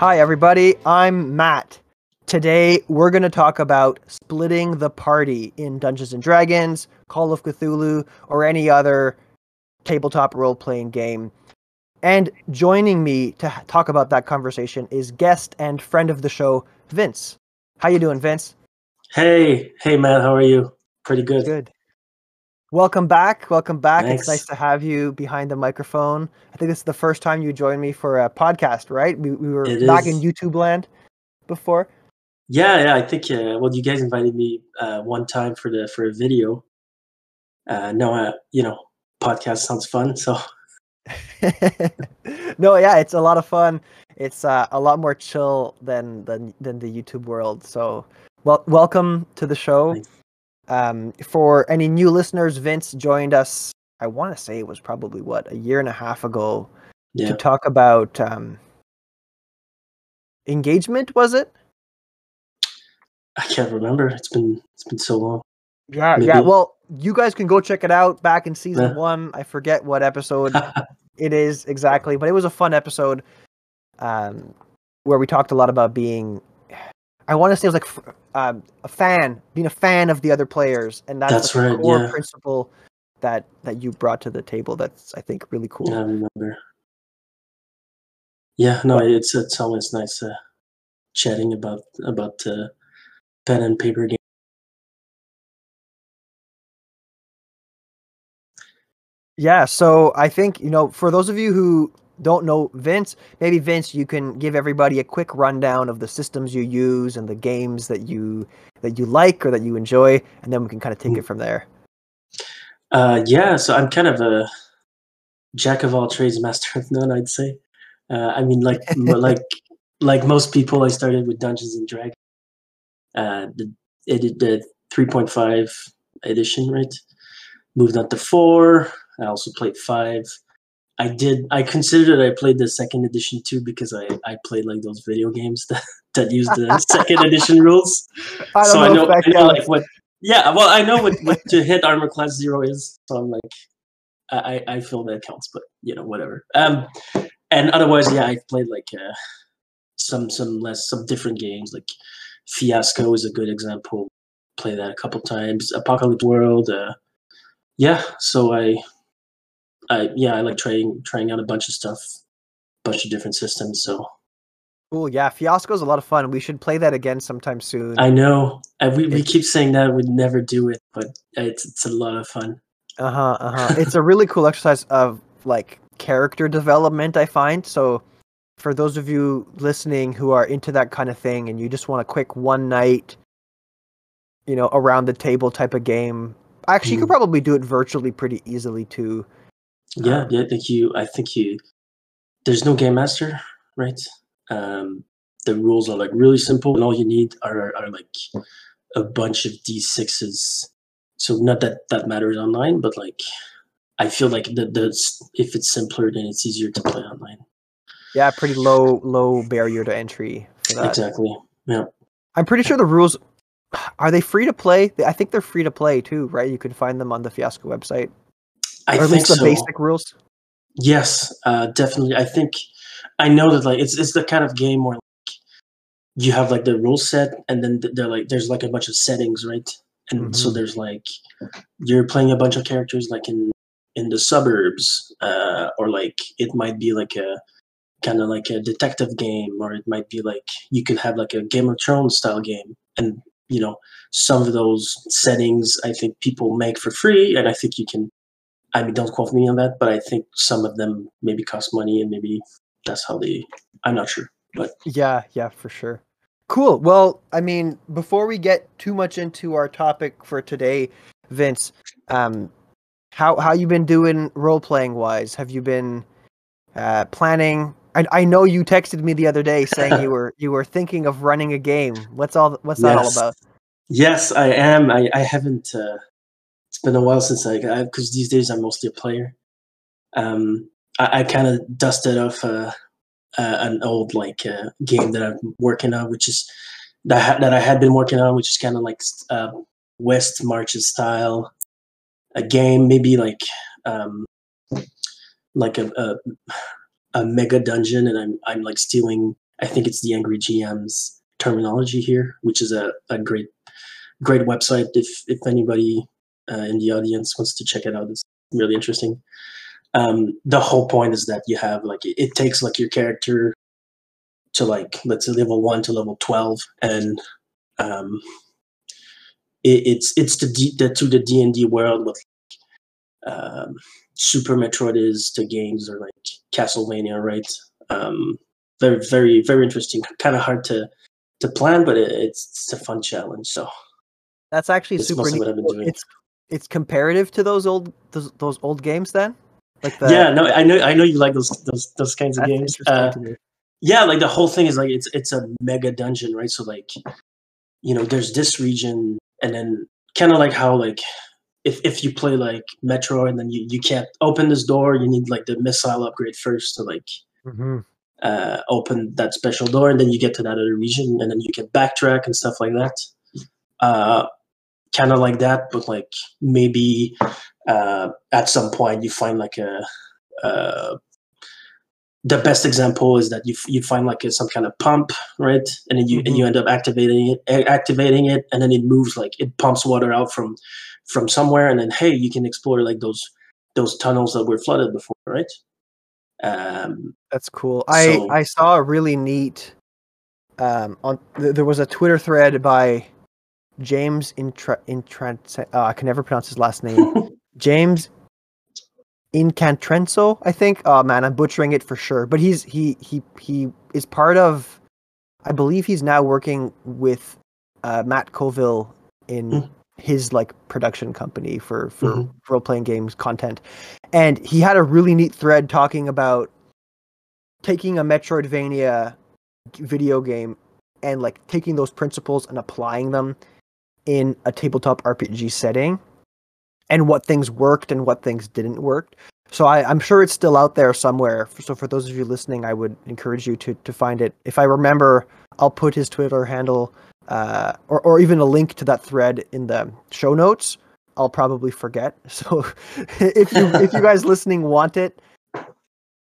Hi, everybody. I'm Matt. Today, we're going to talk about splitting the party in Dungeons and Dragons, Call of Cthulhu, or any other tabletop role playing game. And joining me to talk about that conversation is guest and friend of the show, Vince. How you doing, Vince? Hey, hey, Matt, how are you? Pretty good. Good. Welcome back. Welcome back. Thanks. It's nice to have you behind the microphone. I think this is the first time you joined me for a podcast, right? We, we were It back is. in YouTube land before. Yeah, yeah. I think. Uh, well, you guys invited me uh, one time for the for a video. Uh, no, uh, you know, podcast sounds fun. So no, yeah, it's a lot of fun. It's uh, a lot more chill than than than the YouTube world. So, well, welcome to the show. Thanks. Um, for any new listeners, Vince joined us. I want to say it was probably what a year and a half ago yeah, to talk about um, engagement. Was it? I can't remember. It's been it's been so long. Yeah, yeah. Well, you guys can go check it out back in season Yeah. one. I forget what episode it is exactly, but it was a fun episode um, where we talked a lot about being. I want to say it was like um, a fan, being a fan of the other players, and that's, That's like right, core yeah. principle that that you brought to the table. That's I think really cool. Yeah, I remember. Yeah, no, it's it's always nice uh, chatting about about uh, pen and paper games. Yeah, so I think, you know, for those of you who don't know Vince, maybe Vince, you can give everybody a quick rundown of the systems you use and the games that you that you like or that you enjoy, and then we can kind of take Mm. it from there. Uh, yeah, so I'm kind of a jack of all trades, master of none. I'd say. Uh, I mean, like like like most people, I started with Dungeons and Dragons. Uh, the it, the 3.5 edition, right? Moved on to four. I also played five. I did. I considered I played the second edition too because I I played like those video games that that use the second edition rules I don't so know, I know, I know like what. Yeah, well, I know what, what to hit armor class zero is. So I'm like, I I I feel that counts, but you know whatever. Um, and otherwise, yeah, I've played like uh, some some less some different games. Like Fiasco is a good example. Play that a couple times. Apocalypse World. Uh, yeah, so I, I yeah, I like trying trying out a bunch of stuff, bunch of different systems. So Cool, yeah. Fiasco's a lot of fun. We should play that again sometime soon. I know, and we, we keep saying that we'd never do it, but it's it's a lot of fun. Uh huh. Uh huh. it's a really cool exercise of like character development. I find so. For those of you listening who are into that kind of thing, and you just want a quick one night, you know, around the table type of game, actually, you could Mhm. probably do it virtually pretty easily too. Yeah, Um, yeah. I think you. I think you. There's no game master, right? Um, the rules are like really simple, and all you need are are like a bunch of d sixes. So not that that matters online, but like I feel like the the if it's simpler, then it's easier to play online. Yeah, pretty low low barrier to entry for that. Exactly. Yeah. I'm pretty sure the rules are they free to play. I think they're free to play too, right? You can find them on the Fiasco website, I or at think least the so. basic rules. Yes, uh, definitely. I think I know that like it's it's the kind of game where like, you have like the rule set, and then they're like there's like a bunch of settings, right? And so Mhm. there's like you're playing a bunch of characters like in in the suburbs, uh, or like it might be like a kind of like a detective game, or it might be like you could have like a Game of Thrones style game, and you know some of those settings I think people make for free, and I think you can I mean, don't quote me on that, but I think some of them maybe cost money, and maybe that's how they. I'm not sure, but Yeah, yeah, for sure. Cool. Well, I mean, before we get too much into our topic for today, Vince, um, how how you been doing role playing wise? Have you been uh, planning? I, I know you texted me the other day saying you were you were thinking of running a game. What's all what's that all about? yes, I am. I I haven't. Uh, been a while since I because these days I'm mostly a player. Um, I, I kind of dusted off uh, uh, an old like uh, game that I'm working on, which is that that I had been working on, which is kind of like uh, West Marches style, a game, maybe like um, like a, a a mega dungeon, and I'm I'm like stealing I think it's the Angry GM's terminology here, which is a, a great great website. If if anybody uh, in the audience wants to check it out, it's really interesting. Um, the whole point is that you have like it, it takes like your character to like let's say level one to level twelve, and um, it, it's it's the, D, the to the D and D world with um, Super Metroid is to games or like Castlevania, right? Um, very very very interesting. Kind of hard to to plan, but it, it's, it's a fun challenge. So That's actually It's super neat. what I've been doing. It's it's comparative to those old those, those old games then? Like the yeah, no, I know I know you like those those those kinds of games. Uh, yeah like the whole thing is like it's it's a mega dungeon right so like you know there's this region and then kind of like how like if if you play like Metroid and then you, you can't open this door you need like the missile upgrade first to like Mhm. uh open that special door and then you get to that other region and then you can backtrack and stuff like that uh kind of like that but like maybe uh at some point you find like a uh the best example is that you you find like a, some kind of pump, right? And then you and you end up activating it, activating it, and then it moves like it pumps water out from from somewhere, and then hey, you can explore like those those tunnels that were flooded before, right? Um, That's cool. I I saw a really neat um on th- there was a Twitter thread by James Intra Intra uh, I can never pronounce his last name. James Incantrenzo, I think. Oh man, I'm butchering it for sure. But he's he he he is part of I believe he's now working with uh, Matt Colville in Mm. his like production company for for Mhm. role playing games content. And he had a really neat thread talking about taking a Metroidvania video game and like taking those principles and applying them in a tabletop RPG setting and what things worked and what things didn't work. So I, I'm sure it's still out there somewhere. So for those of you listening, I would encourage you to to find it. If I remember, I'll put his Twitter handle uh, or or even a link to that thread in the show notes. I'll probably forget. So if you if you guys listening want it,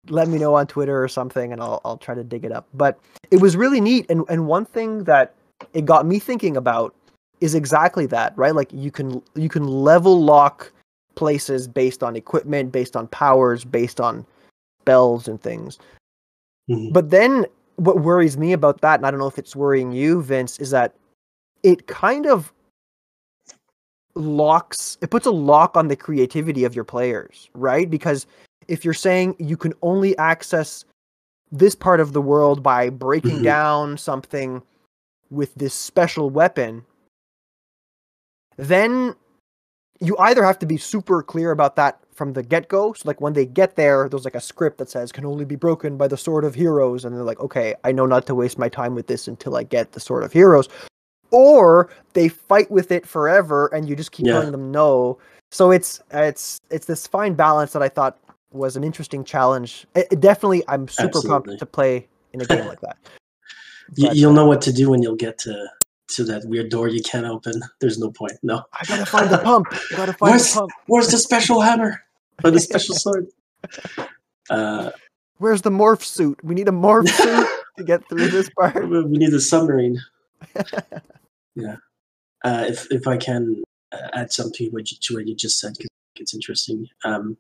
let me know on Twitter or something, and I'll I'll try to dig it up. But it was really neat, and and one thing that it got me thinking about is exactly that, right? Like you can you can level lock places based on equipment, based on powers, based on spells and things. mhm. But then what worries me about that, and I don't know if it's worrying you, Vince, is that it kind of locks it puts a lock on the creativity of your players, right? Because if you're saying you can only access this part of the world by breaking Mhm. down something with this special weapon, then you either have to be super clear about that from the get go. So, like when they get there, there's like a script that says can only be broken by the sword of heroes, and they're like, okay, I know not to waste my time with this until I get the sword of heroes. Or they fight with it forever, and you just keep Yeah. telling them no. So it's it's it's this fine balance that I thought was an interesting challenge. It, it definitely, I'm super Absolutely. pumped to play in a game like that. you, But, you'll uh, know what to do when you'll get to to that weird door you can't open. There's no point. No. I gotta find the pump. I gotta find Where's- the pump. Where's the special hammer or the special sword? Uh, Where's the morph suit? We need a morph suit to get through this part. we need a submarine. yeah. Uh, if if I can uh, add something what you, to what you just said, because it's interesting. Um,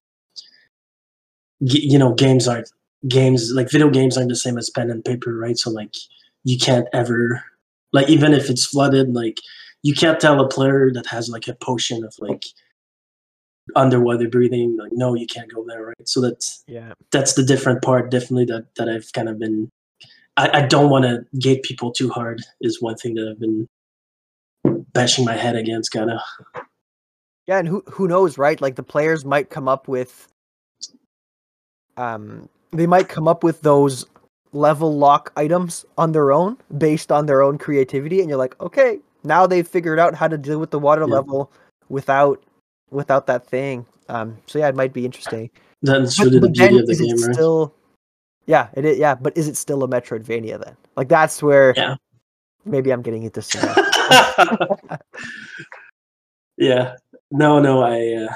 g- you know, games aren't games like video games aren't the same as pen and paper, right? So like, you can't ever like even if it's flooded, like you can't tell a player that has like a potion of like underwater breathing, like no, you can't go there, right? So that's Yeah. that's the different part definitely that that i've kind of been i, I don't want to gate people too hard is one thing that i've been bashing my head against kind of Yeah, and who who knows, right? Like the players might come up with um they might come up with those level lock items on their own based on their own creativity and you're like, "Okay, now they've figured out how to deal with the water Yeah. level without without that thing." Um so yeah, it might be interesting. that's But- really the but beauty of the it game right still Yeah, it is, yeah, but is it still a Metroidvania then? Like that's where Yeah. maybe I'm getting into some yeah no no i uh,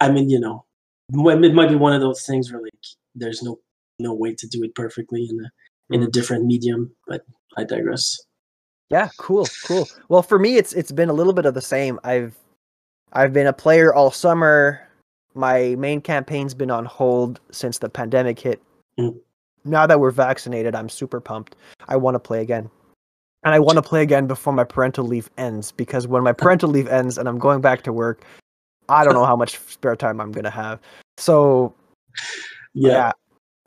i mean you know it might be one of those things where like there's no no way to do it perfectly and uh, in a different medium. But I digress. Yeah, cool, cool. Well, for me, it's it's been a little bit of the same. I've I've been a player all summer. My main campaign's been on hold since the pandemic hit. Mm. Now that we're vaccinated, I'm super pumped. I want to play again. And I want to play again before my parental leave ends because when my parental leave ends and I'm going back to work, I don't know how much spare time I'm going to have. So, Yeah. yeah,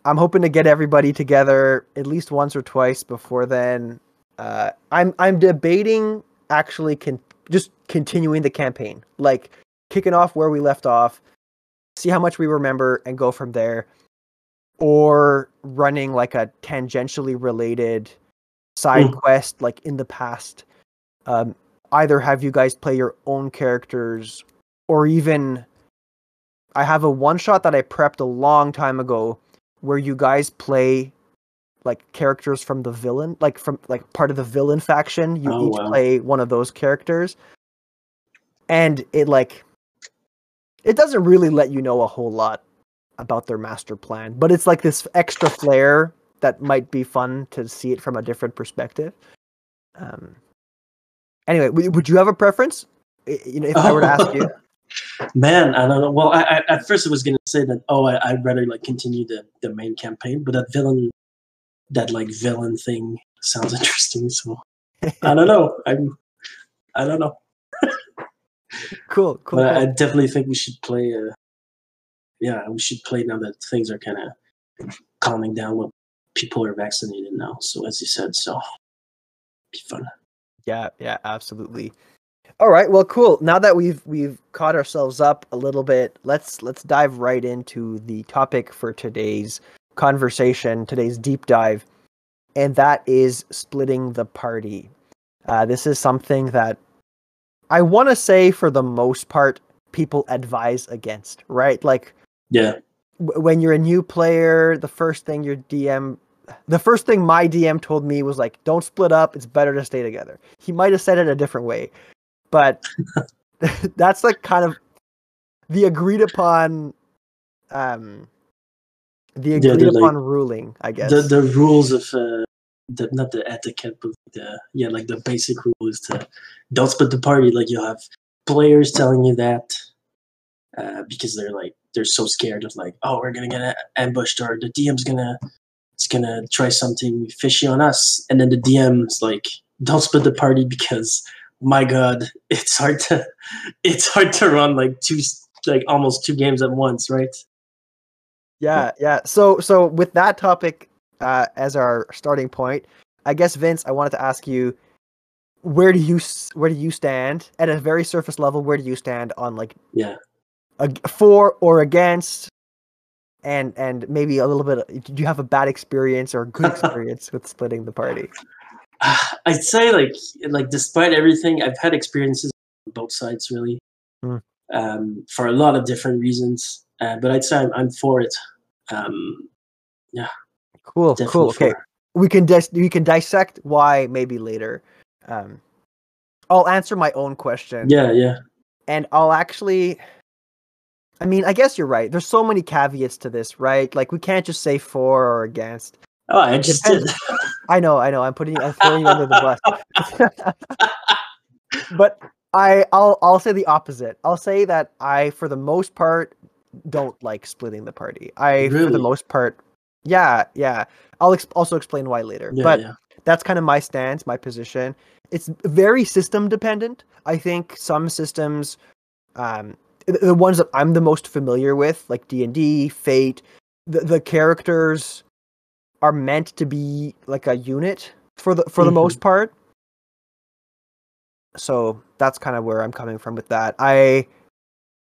I'm hoping to get everybody together at least once or twice before then. Uh, I'm I'm debating actually con- just continuing the campaign, like kicking off where we left off, see how much we remember, and go from there, or running like a tangentially related side Mm. quest, like in the past. Um, either have you guys play your own characters, or even I have a one shot that I prepped a long time ago where you guys play like characters from the villain, like from like part of the villain faction. You Oh, each wow. play one of those characters. And it like it doesn't really let you know a whole lot about their master plan, but it's like this extra flair that might be fun to see it from a different perspective. Um anyway, w- would you have a preference? You know, if I were to ask you. Man, I don't know. Well, I, I at first I was gonna say that. Oh, I, I'd rather like continue the the main campaign, but that villain, that like villain thing sounds interesting. So I don't know. I'm, I don't know. Cool, cool. but cool. I definitely think we should play. Uh, yeah, we should play now that things are kind of calming down. When people are vaccinated now, so as you said, so be fun. Yeah, yeah, absolutely. All right, well, cool. Now that we've we've caught ourselves up a little bit, let's let's dive right into the topic for today's conversation, today's deep dive, and that is splitting the party. Uh, this is something that I want to say, for the most part, people advise against. Right, like Yeah, w- when you're a new player, the first thing your DM, the first thing my DM told me was like, "Don't split up. It's better to stay together." He might have said it a different way, but that's like kind of the agreed upon, um, the Yeah, agreed like, upon ruling, I guess. the the rules of uh, the not the etiquette, but the yeah, like the basic rule is to don't split the party. Like you'll have players telling you that uh, because they're like they're so scared of like oh we're gonna get ambushed or the DM's gonna it's gonna try something fishy on us, and then the DM's like don't split the party because my god it's hard to it's hard to run like two like almost two games at once, right? Yeah, yeah. So so with that topic uh, as our starting point, I guess Vince, I wanted to ask you, where do you s- where do you stand at a very surface level? Where do you stand on like Yeah. ag- for or against, and and maybe a little bit? Do you have a bad experience or a good experience with splitting the party? I'd say like like despite everything, I've had experiences on both sides really, Mm. um, for a lot of different reasons. Uh, but I'd say I'm, I'm for it. Um, yeah. Cool, cool. Okay, for we can dis- we can dissect why maybe later. Um, I'll answer my own question. Yeah, yeah, and I'll actually I mean, I guess you're right. There's so many caveats to this, right? Like we can't just say for or against. Oh, I just did. I know, I know. I'm putting I'm throwing you under the bus. but I I'll I'll say the opposite. I'll say that I for the most part don't like splitting the party. I for the most part yeah, yeah. I'll ex- also explain why later. Yeah, but yeah. that's kind of my stance, my position. It's very system dependent. I think some systems, um, the, the ones that I'm the most familiar with, like D and D, Fate, the the characters are meant to be like a unit for the for the Mhm. most part. So that's kind of where I'm coming from with that. I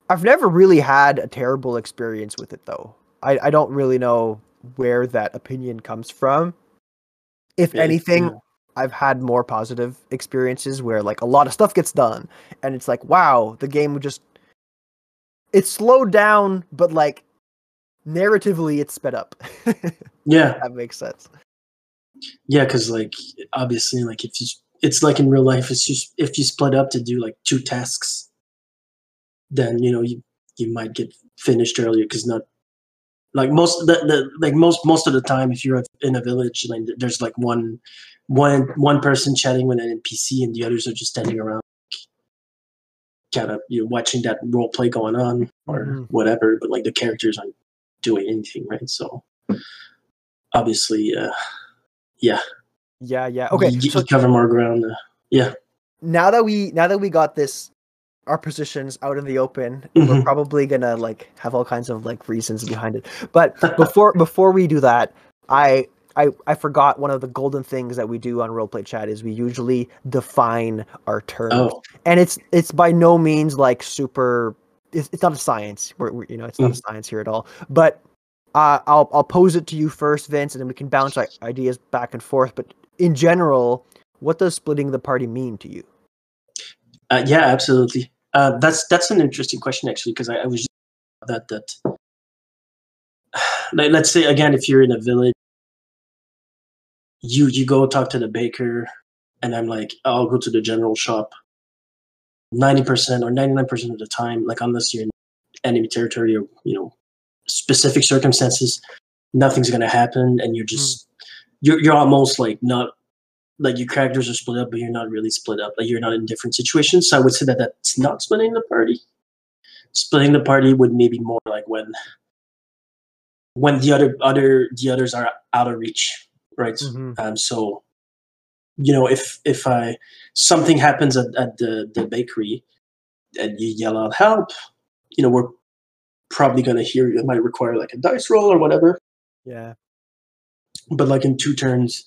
I've never really had a terrible experience with it though. I, I don't really know where that opinion comes from. If anything, yeah. I've had more positive experiences where like a lot of stuff gets done and it's like wow, the game just it's slowed down but like narratively it's sped up. yeah, that makes sense. yeah. Because like obviously, like if you, it's like in real life. It's just if you split up to do like two tasks, then you know you you might get finished earlier because not like most the, the like most most of the time if you're in a village like there's like one one one person chatting with an npc and the others are just standing around kind of you know watching that role play going on or Mhm. whatever but like the characters aren't doing anything right so obviously uh yeah. Yeah, yeah. Okay. you, So cover more ground uh, yeah. Now that we now that we got this our positions out in the open we're Mhm. probably gonna like have all kinds of like reasons behind it. But before before we do that i I, I forgot one of the golden things that we do on roleplay chat is we usually define our terms. Oh. And it's it's by no means like super it's, it's not a science. We're, we're- you know it's not a science here at all. But uh, I'll I'll pose it to you first Vince and then we can bounce like, ideas back and forth but in general what does splitting the party mean to you Uh, yeah, absolutely. Uh, that's that's an interesting question actually because I, I was that that like, let's say again if you're in a village, you you go talk to the baker, and I'm like I'll go to the general shop. Ninety percent or ninety nine percent of the time, like unless you're in enemy territory or you know specific circumstances, nothing's gonna happen, and you're just you're you're almost like not like your characters are split up, but you're not really split up. Like you're not in different situations. So I would say that that's not splitting the party. Splitting the party would maybe more like when when the other other the others are out of reach, right? Mhm. Um, so you know if if I something happens at, at the the bakery and you yell out help, you know we're probably gonna hear you. It might require like a dice roll or whatever yeah but like in two turns,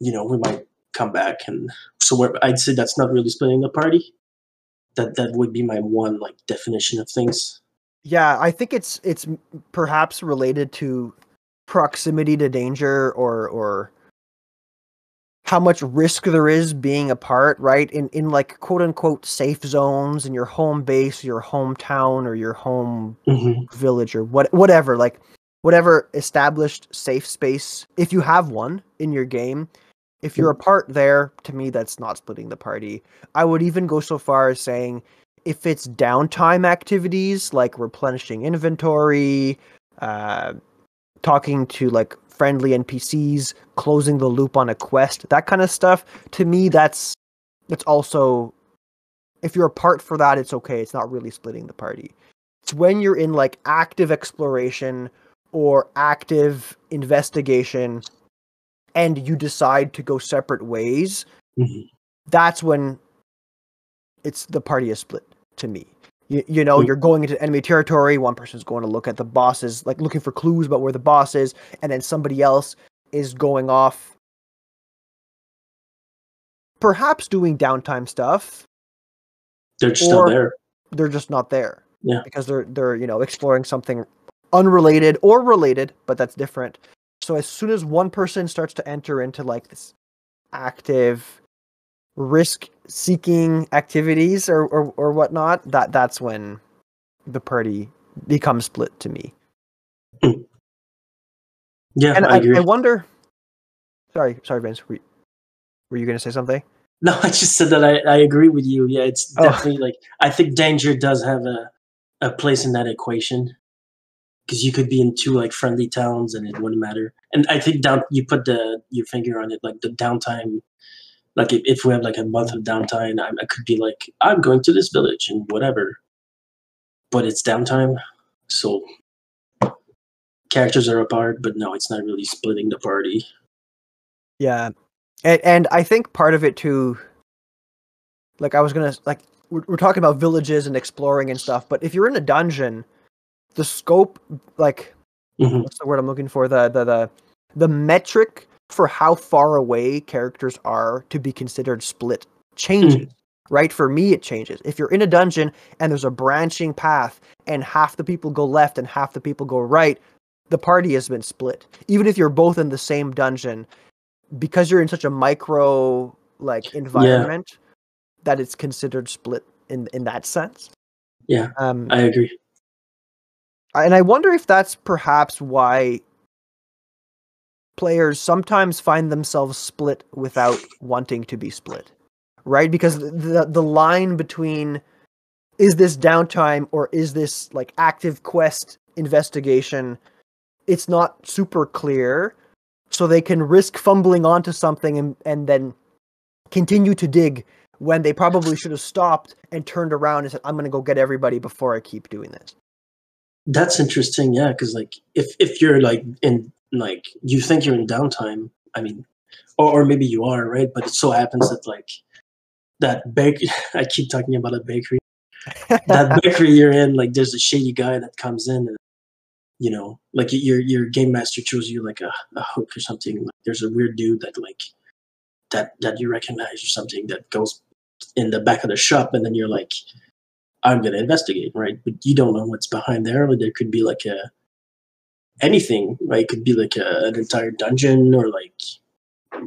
you know, we might come back, and so we're, I'd say that's not really splitting the party. That that would be my one like definition of things. Yeah, I think it's it's perhaps related to proximity to danger or or how much risk there is being apart, right? In in like quote unquote safe zones in your home base, your hometown, or your home hmm village or what whatever, like whatever established safe space, if you have one in your game, if you're apart there, to me that's not splitting the party. I would even go so far as saying if it's downtime activities like replenishing inventory, uh, talking to like friendly NPCs, closing the loop on a quest, that kind of stuff, to me that's that's also if you're apart for that, it's okay. It's not really splitting the party. It's when you're in like active exploration or active investigation and you decide to go separate ways, hmm that's when it's the party is split to me. You, you know, you're going into enemy territory, one person's going to look at the bosses, like looking for clues about where the boss is, and then somebody else is going off perhaps doing downtime stuff. They're just still there. They're just not there. Yeah. Because they're they're, you know, exploring something unrelated or related, but that's different. So as soon as one person starts to enter into like this active risk seeking activities or, or or whatnot, that that's when the party becomes split to me. Yeah, And I, I. I wonder sorry, sorry Vince, were, were you gonna say something? no, I just said that I, I agree with you. Yeah, it's Oh. definitely like I think danger does have a a place in that equation because you could be in two like friendly towns and it wouldn't matter. And I think down you put the your finger on it, like the downtime. Like if, if we have like a month of downtime, I, I could be like, I'm going to this village and whatever. But it's downtime, so characters are apart. But no, it's not really splitting the party. Yeah, and and I think part of it too. Like I was gonna like we're, we're talking about villages and exploring and stuff, but if you're in a dungeon, the scope, like Mhm. what's the word I'm looking for? The the the the metric for how far away characters are to be considered split changes. Right? For me, it changes. If you're in a dungeon and there's a branching path and half the people go left and half the people go right, the party has been split. Even if you're both in the same dungeon, because you're in such a micro like environment, that it's considered split in in that sense. Yeah, Um, I agree. and I wonder if that's perhaps why players sometimes find themselves split without wanting to be split, right? Because the the line between is this downtime or is this like active quest investigation it's not super clear, so they can risk fumbling onto something and and then continue to dig when they probably should have stopped and turned around and said, "I'm going to go get everybody before I keep doing this." That's interesting, yeah, because like if if you're like in like you think you're in downtime, I mean, or or maybe you are, right? But it so happens that like that bakery, I keep talking about a bakery. that bakery you're in, like there's a shady guy that comes in and you know, like your your game master chose you like a, a hook or something. Like there's a weird dude that like that that you recognize or something that goes in the back of the shop, and then you're like, I'm gonna investigate, right? But you don't know what's behind there. Like there could be like a anything, right? It could be like a, an entire dungeon or like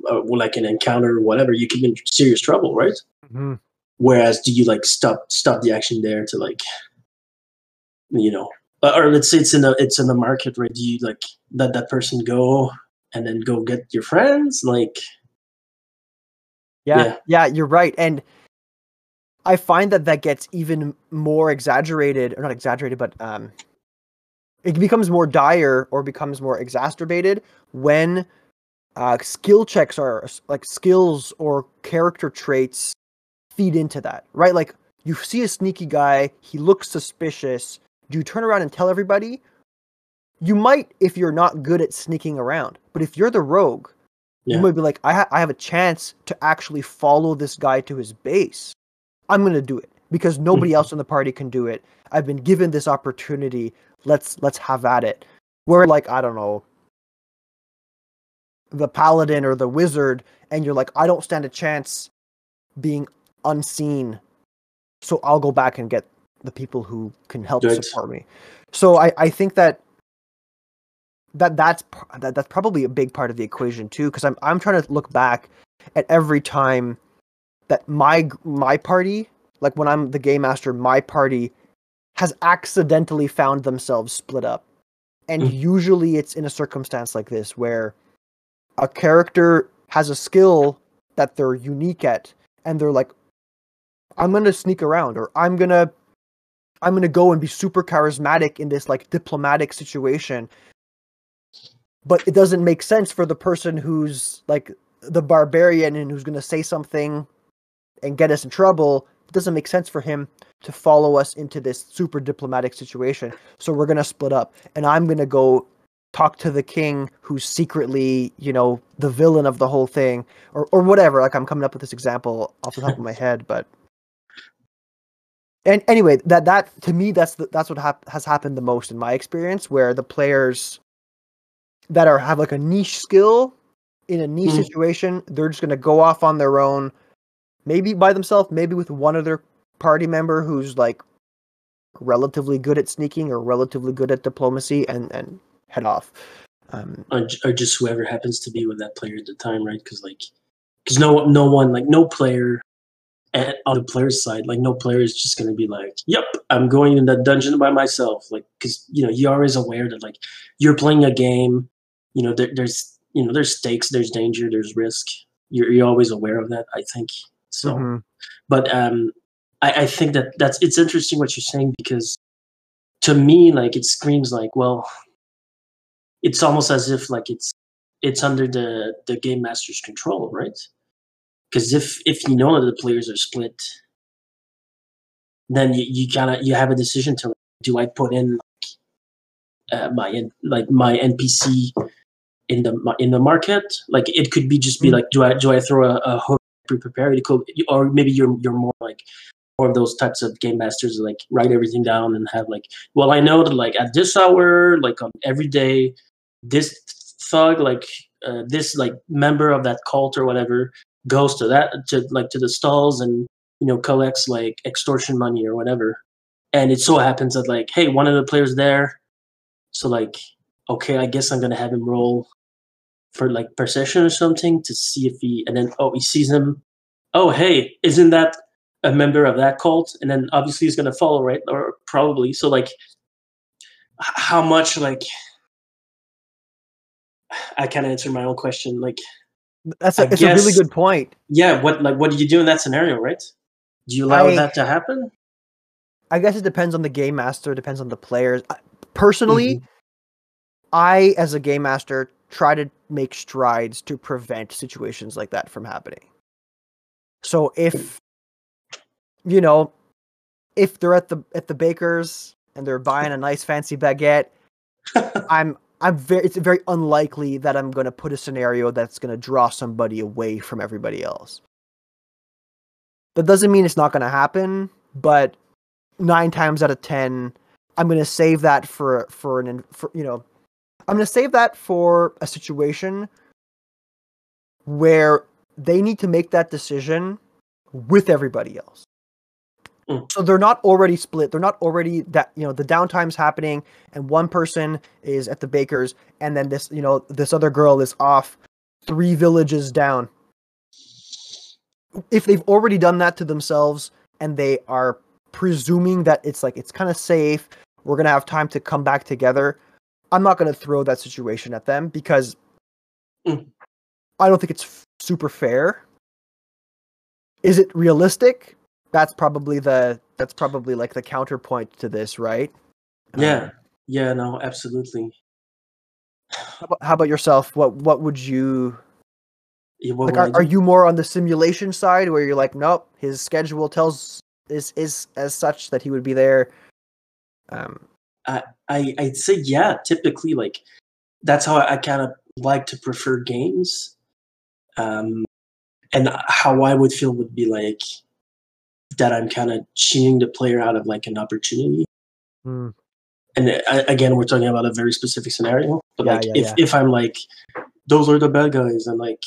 uh, like an encounter or whatever. You could be in serious trouble, right? Mhm. Whereas, do you like stop stop the action there to like, you know, uh, or let's say it's in the it's in the market, right? Do you like let that person go and then go get your friends? Like, Yeah, Yeah. yeah, you're right. And I find that that gets even more exaggerated, or not exaggerated, but um, it becomes more dire or becomes more exacerbated when uh, skill checks are like skills or character traits feed into that, right? Like you see a sneaky guy, he looks suspicious. Do you turn around and tell everybody? You might if you're not good at sneaking around, but if you're the rogue, Yeah. you might be like, I, ha- I have a chance to actually follow this guy to his base. I'm gonna do it because nobody Mhm. else in the party can do it. I've been given this opportunity. Let's let's have at it. Where like I don't know, the paladin or the wizard, and you're like, I don't stand a chance being unseen, so I'll go back and get the people who can help support me. So I I think that that that's that, that's probably a big part of the equation too because I'm I'm trying to look back at every time that my my party like when I'm the game master my party has accidentally found themselves split up. And Mm. usually it's in a circumstance like this where a character has a skill that they're unique at and they're like I'm going to sneak around or I'm going to I'm going to go and be super charismatic in this like diplomatic situation. But it doesn't make sense for the person who's like the barbarian and who's going to say something and get us in trouble. It doesn't make sense for him to follow us into this super diplomatic situation so we're going to split up and i'm going to go talk to the king who's secretly you know the villain of the whole thing or or whatever like i'm coming up with this example off the top of my head but and anyway that that to me that's the, that's what hap- has happened the most in my experience where the players that are have like a niche skill in a niche Mhm. situation they're just going to go off on their own maybe by themselves maybe with one other party member who's like relatively good at sneaking or relatively good at diplomacy and and head off um or, or just whoever happens to be with that player at the time, right? Because like, because no no one like no player at, on the player's side, like no player is just gonna be like, "Yep, I'm going in that dungeon by myself." Like, because you know you're always aware that like you're playing a game. You know, there, there's you know there's stakes, there's danger, there's risk. You're you're always aware of that. I think so. mhm. but um I, I think that that's it's interesting what you're saying because to me like it screams like well it's almost as if like it's it's under the the game master's control right because if if you know that the players are split then you, you kind of you have a decision to do i put in like uh, my like my npc in the in the market like it could be just be Mm. like do i do i throw a, a hook pre-prepared it could, or maybe you're you're more like of those types of game masters like write everything down and have like well i know that like at this hour like on every day this thug like uh, this like member of that cult or whatever goes to that to like to the stalls and you know collects like extortion money or whatever. And it so happens that like hey one of the players there so like okay i guess i'm gonna have him roll for like perception or something to see if he and then oh he sees him. Oh hey isn't that a member of that cult and then obviously he's gonna follow right? Or probably so like how much like i can't answer my own question like that's a, it's a really good point. Yeah what like what do you do in that scenario right? Do you allow I- that to happen? I guess it depends on the game master, depends on the players. Personally, mm-hmm. I, as a game master, try to make strides to prevent situations like that from happening. So if you know, if they're at the at the baker's and they're buying a nice fancy baguette, I'm I'm very it's very unlikely that I'm going to put a scenario that's going to draw somebody away from everybody else. That doesn't mean it's not going to happen, but 9 times out of 10 I'm going to save that for for an for you know I'm going to save that for a situation where they need to make that decision with everybody else. Mm. So they're not already split. They're not already that you know the downtime's happening, and one person is at the baker's, and then this you know this other girl is off three villages down. If they've already done that to themselves, and they are presuming that it's like it's kind of safe, we're gonna have time to come back together. I'm not gonna throw that situation at them because Mm. I don't think it's f- super fair. Is it realistic? That's probably the that's probably like the counterpoint to this, right? yeah, Um, yeah, no, absolutely. how, about, how about yourself? What what would you Yeah, what like? would Are, are you more on the simulation side where you're like, nope, his schedule tells is is as such that he would be there. Um, I I'd say yeah. Typically, like that's how I, I kind of like to prefer games. Um, and how I would feel would be like that I'm kind of cheating the player out of like an opportunity. hmm, And uh, again, we're talking about a very specific scenario. But Yeah, like yeah, if yeah. if I'm like those are the bad guys, and like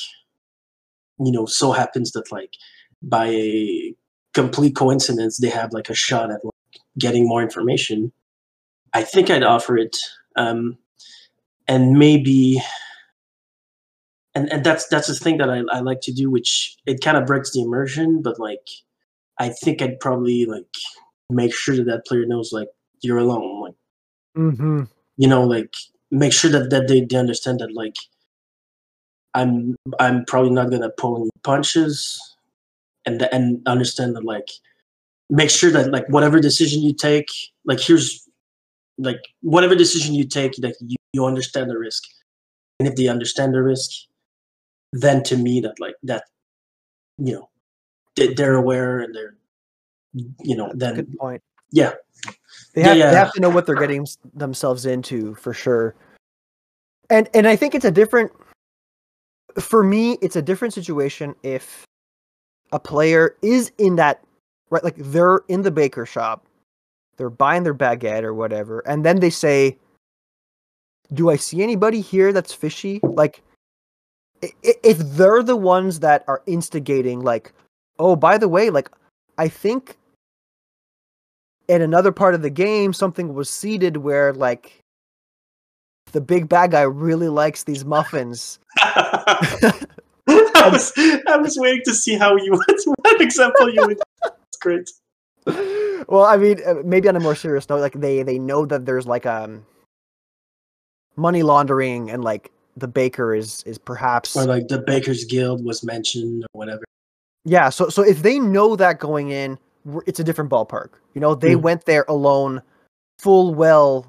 you know, so happens that like by a complete coincidence they have like a shot at like getting more information. I think I'd offer it, um, and maybe, and and that's that's the thing that I, I like to do, which it kind of breaks the immersion, but like I think I'd probably like make sure that that player knows like you're alone, like mhm. you know, like make sure that that they, they understand that like I'm I'm probably not gonna pull any punches, and the, and understand that like make sure that like whatever decision you take, like here's like whatever decision you take, like you, you understand the risk, and if they understand the risk, then to me that like that, you know, they, they're aware and they're, you know, then Good point. yeah, They have, yeah. they have to know what they're getting themselves into for sure. And and I think it's a different for me it's a different situation if a player is in that right like they're in the baker shop. They're buying their baguette or whatever and then they say do I see anybody here that's fishy? Like if they're the ones that are instigating like oh by the way like I think in another part of the game something was seeded where like the big bad guy really likes these muffins I was I was waiting to see how you would what example you would. It's great. well i mean uh, maybe on a more serious note like they they know that there's like um money laundering and like the baker is is perhaps Or like the Bakers Guild was mentioned or whatever. Yeah so so if they know that going in it's a different ballpark you know they Mm. went there alone full well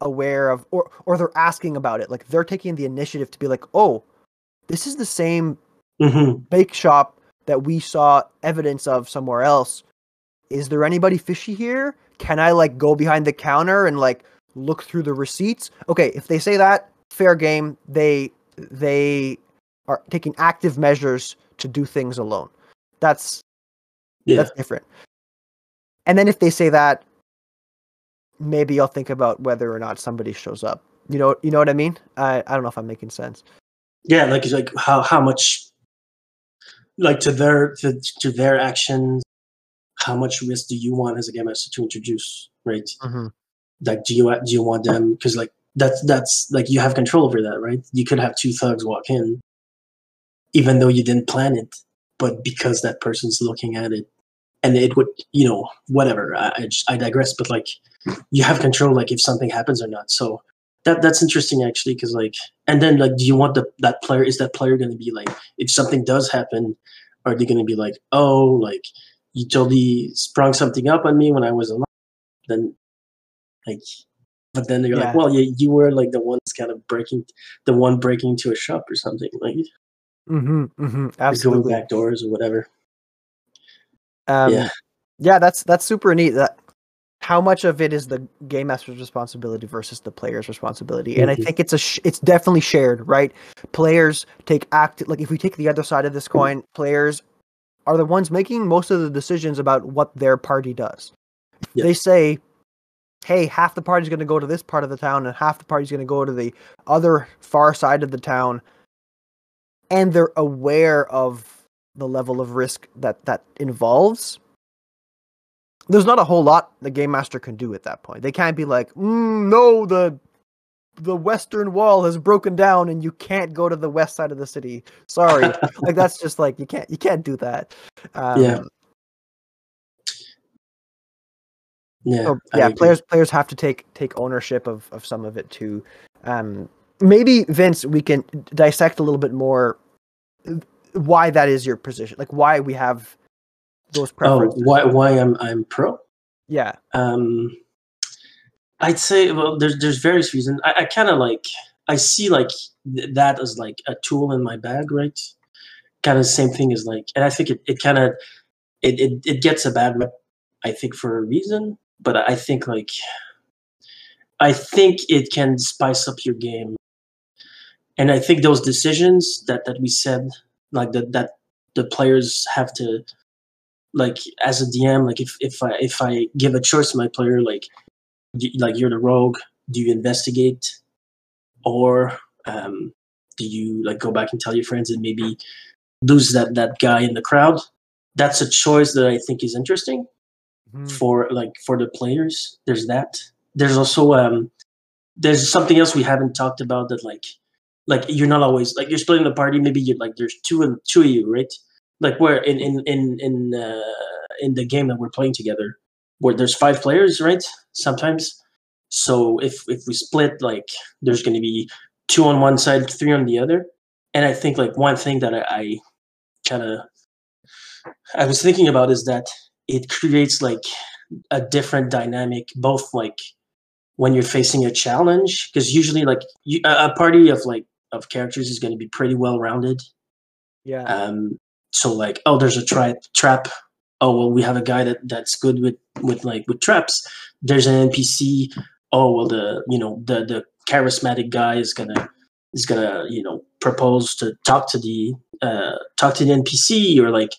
aware of or or they're asking about it like they're taking the initiative to be like oh this is the same hmm bake shop that we saw evidence of somewhere else. Is there anybody fishy here? Can I like go behind the counter and like look through the receipts? Okay, if they say that, fair game. They they are taking active measures to do things alone. That's Yeah. that's different. And then if they say that, maybe I'll think about whether or not somebody shows up. You know, you know what I mean? I I don't know if I'm making sense. yeah, like it's like how how much like to their to, to their actions, how much risk do you want as a game master to introduce, right? Mm-hmm. Like do you do you want them because like that's that's like you have control over that, right? You could have two thugs walk in, even though you didn't plan it, but because that person's looking at it, and it would you know whatever. I I, just- I digress, but like you have control, like if something happens or not. So that that's interesting actually, because like and then like do you want the that player is that player going to be like if something does happen, are they going to be like oh like you totally sprung something up on me when I was alive? Then like but then you're Yeah. like, well, you you were like the ones kind of breaking, the one breaking into a shop or something, like Mm-hmm, mm-hmm, you're going back doors or whatever. Um, Yeah. yeah, that's that's super neat. That how much of it is the game master's responsibility versus the player's responsibility, and I Mhm. think it's a sh- it's definitely shared, right? Players take act like if we take the other side of this coin, players are the ones making most of the decisions about what their party does. Yeah. They say, "Hey, half the party's going to go to this part of the town, and half the party's going to go to the other far side of the town," and they're aware of the level of risk that that involves there's not a whole lot the game master can do at that point. They can't be like mm, no the the western wall has broken down and you can't go to the west side of the city. Sorry. Like that's just like you can't you can't do that. Um, Yeah. Yeah, so, yeah agree. players players have to take take ownership of of some of it too. Um maybe vince we can dissect a little bit more why that is your position like why we have those preferences. Oh, preferences why why I'm I'm pro? yeah Um, I'd say well, there's there's various reasons. I, I kind of like I see like th- that as like a tool in my bag, right? Kind of the same thing as like, and I think it, it kind of it, it it gets a bad rep, I think for a reason, but I think like I think it can spice up your game, and I think those decisions that that we said like that that the players have to like as a DM, like if if I if I give a choice to my player, like do, like you're the rogue, do you investigate, or um, do you like go back and tell your friends and maybe lose that that guy in the crowd? That's a choice that I think is interesting Mhm. for like for the players. There's that. There's also um there's something else we haven't talked about that like like you're not always like you're splitting the party. Maybe you're like there's two and two of you, right? Like where in in in in uh, in the game that we're playing together, where there's five players, right? Sometimes. So if if we split, like there's going to be two on one side, three on the other. And I think like one thing that I, I kind of I was thinking about is that it creates like a different dynamic, both like when you're facing a challenge, because usually like you, a, a party of like of characters is going to be pretty well rounded. yeah Um, so like, oh, there's a trap. Trap. Oh well, we have a guy that that's good with with like with traps. There's an NPC. Oh well, the you know the the charismatic guy is gonna is gonna you know propose to talk to the uh talk to the NPC or like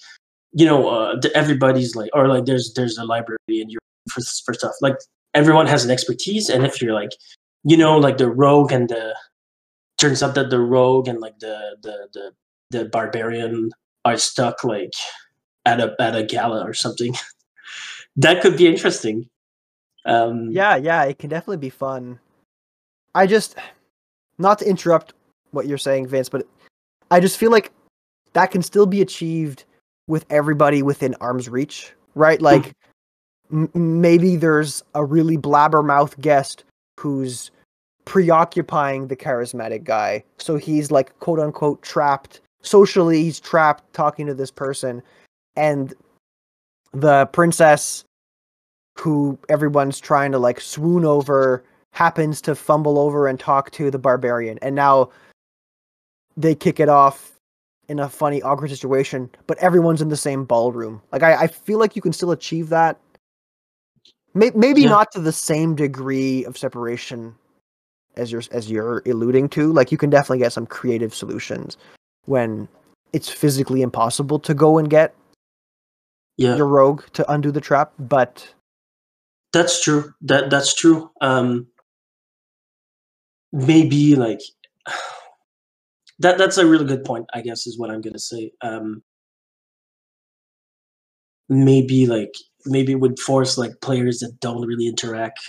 you know uh the, everybody's like or like there's there's a library and you're for for stuff like everyone has an expertise and if you're like you know like the rogue and the turns out that the rogue and like the the the the barbarian are stuck like at a at a gala or something. that could be interesting. Um, Yeah, yeah, it can definitely be fun. I just, not to interrupt what you're saying, Vince, but I just feel like that can still be achieved with everybody within arm's reach, right? Like, m- maybe there's a really blabbermouth guest who's preoccupying the charismatic guy. So he's like, quote unquote, trapped. Socially, he's trapped talking to this person. And the princess who everyone's trying to like swoon over happens to fumble over and talk to the barbarian and now they kick it off in a funny awkward situation but everyone's in the same ballroom like i, I feel like you can still achieve that maybe Yeah. not to the same degree of separation as you're as you're alluding to like you can definitely get some creative solutions when it's physically impossible to go and get yeah, your rogue to undo the trap but that's true. That that's true. Um, maybe like that. That's a really good point. I guess is what I'm gonna say. Um, maybe like maybe it would force like players that don't really interact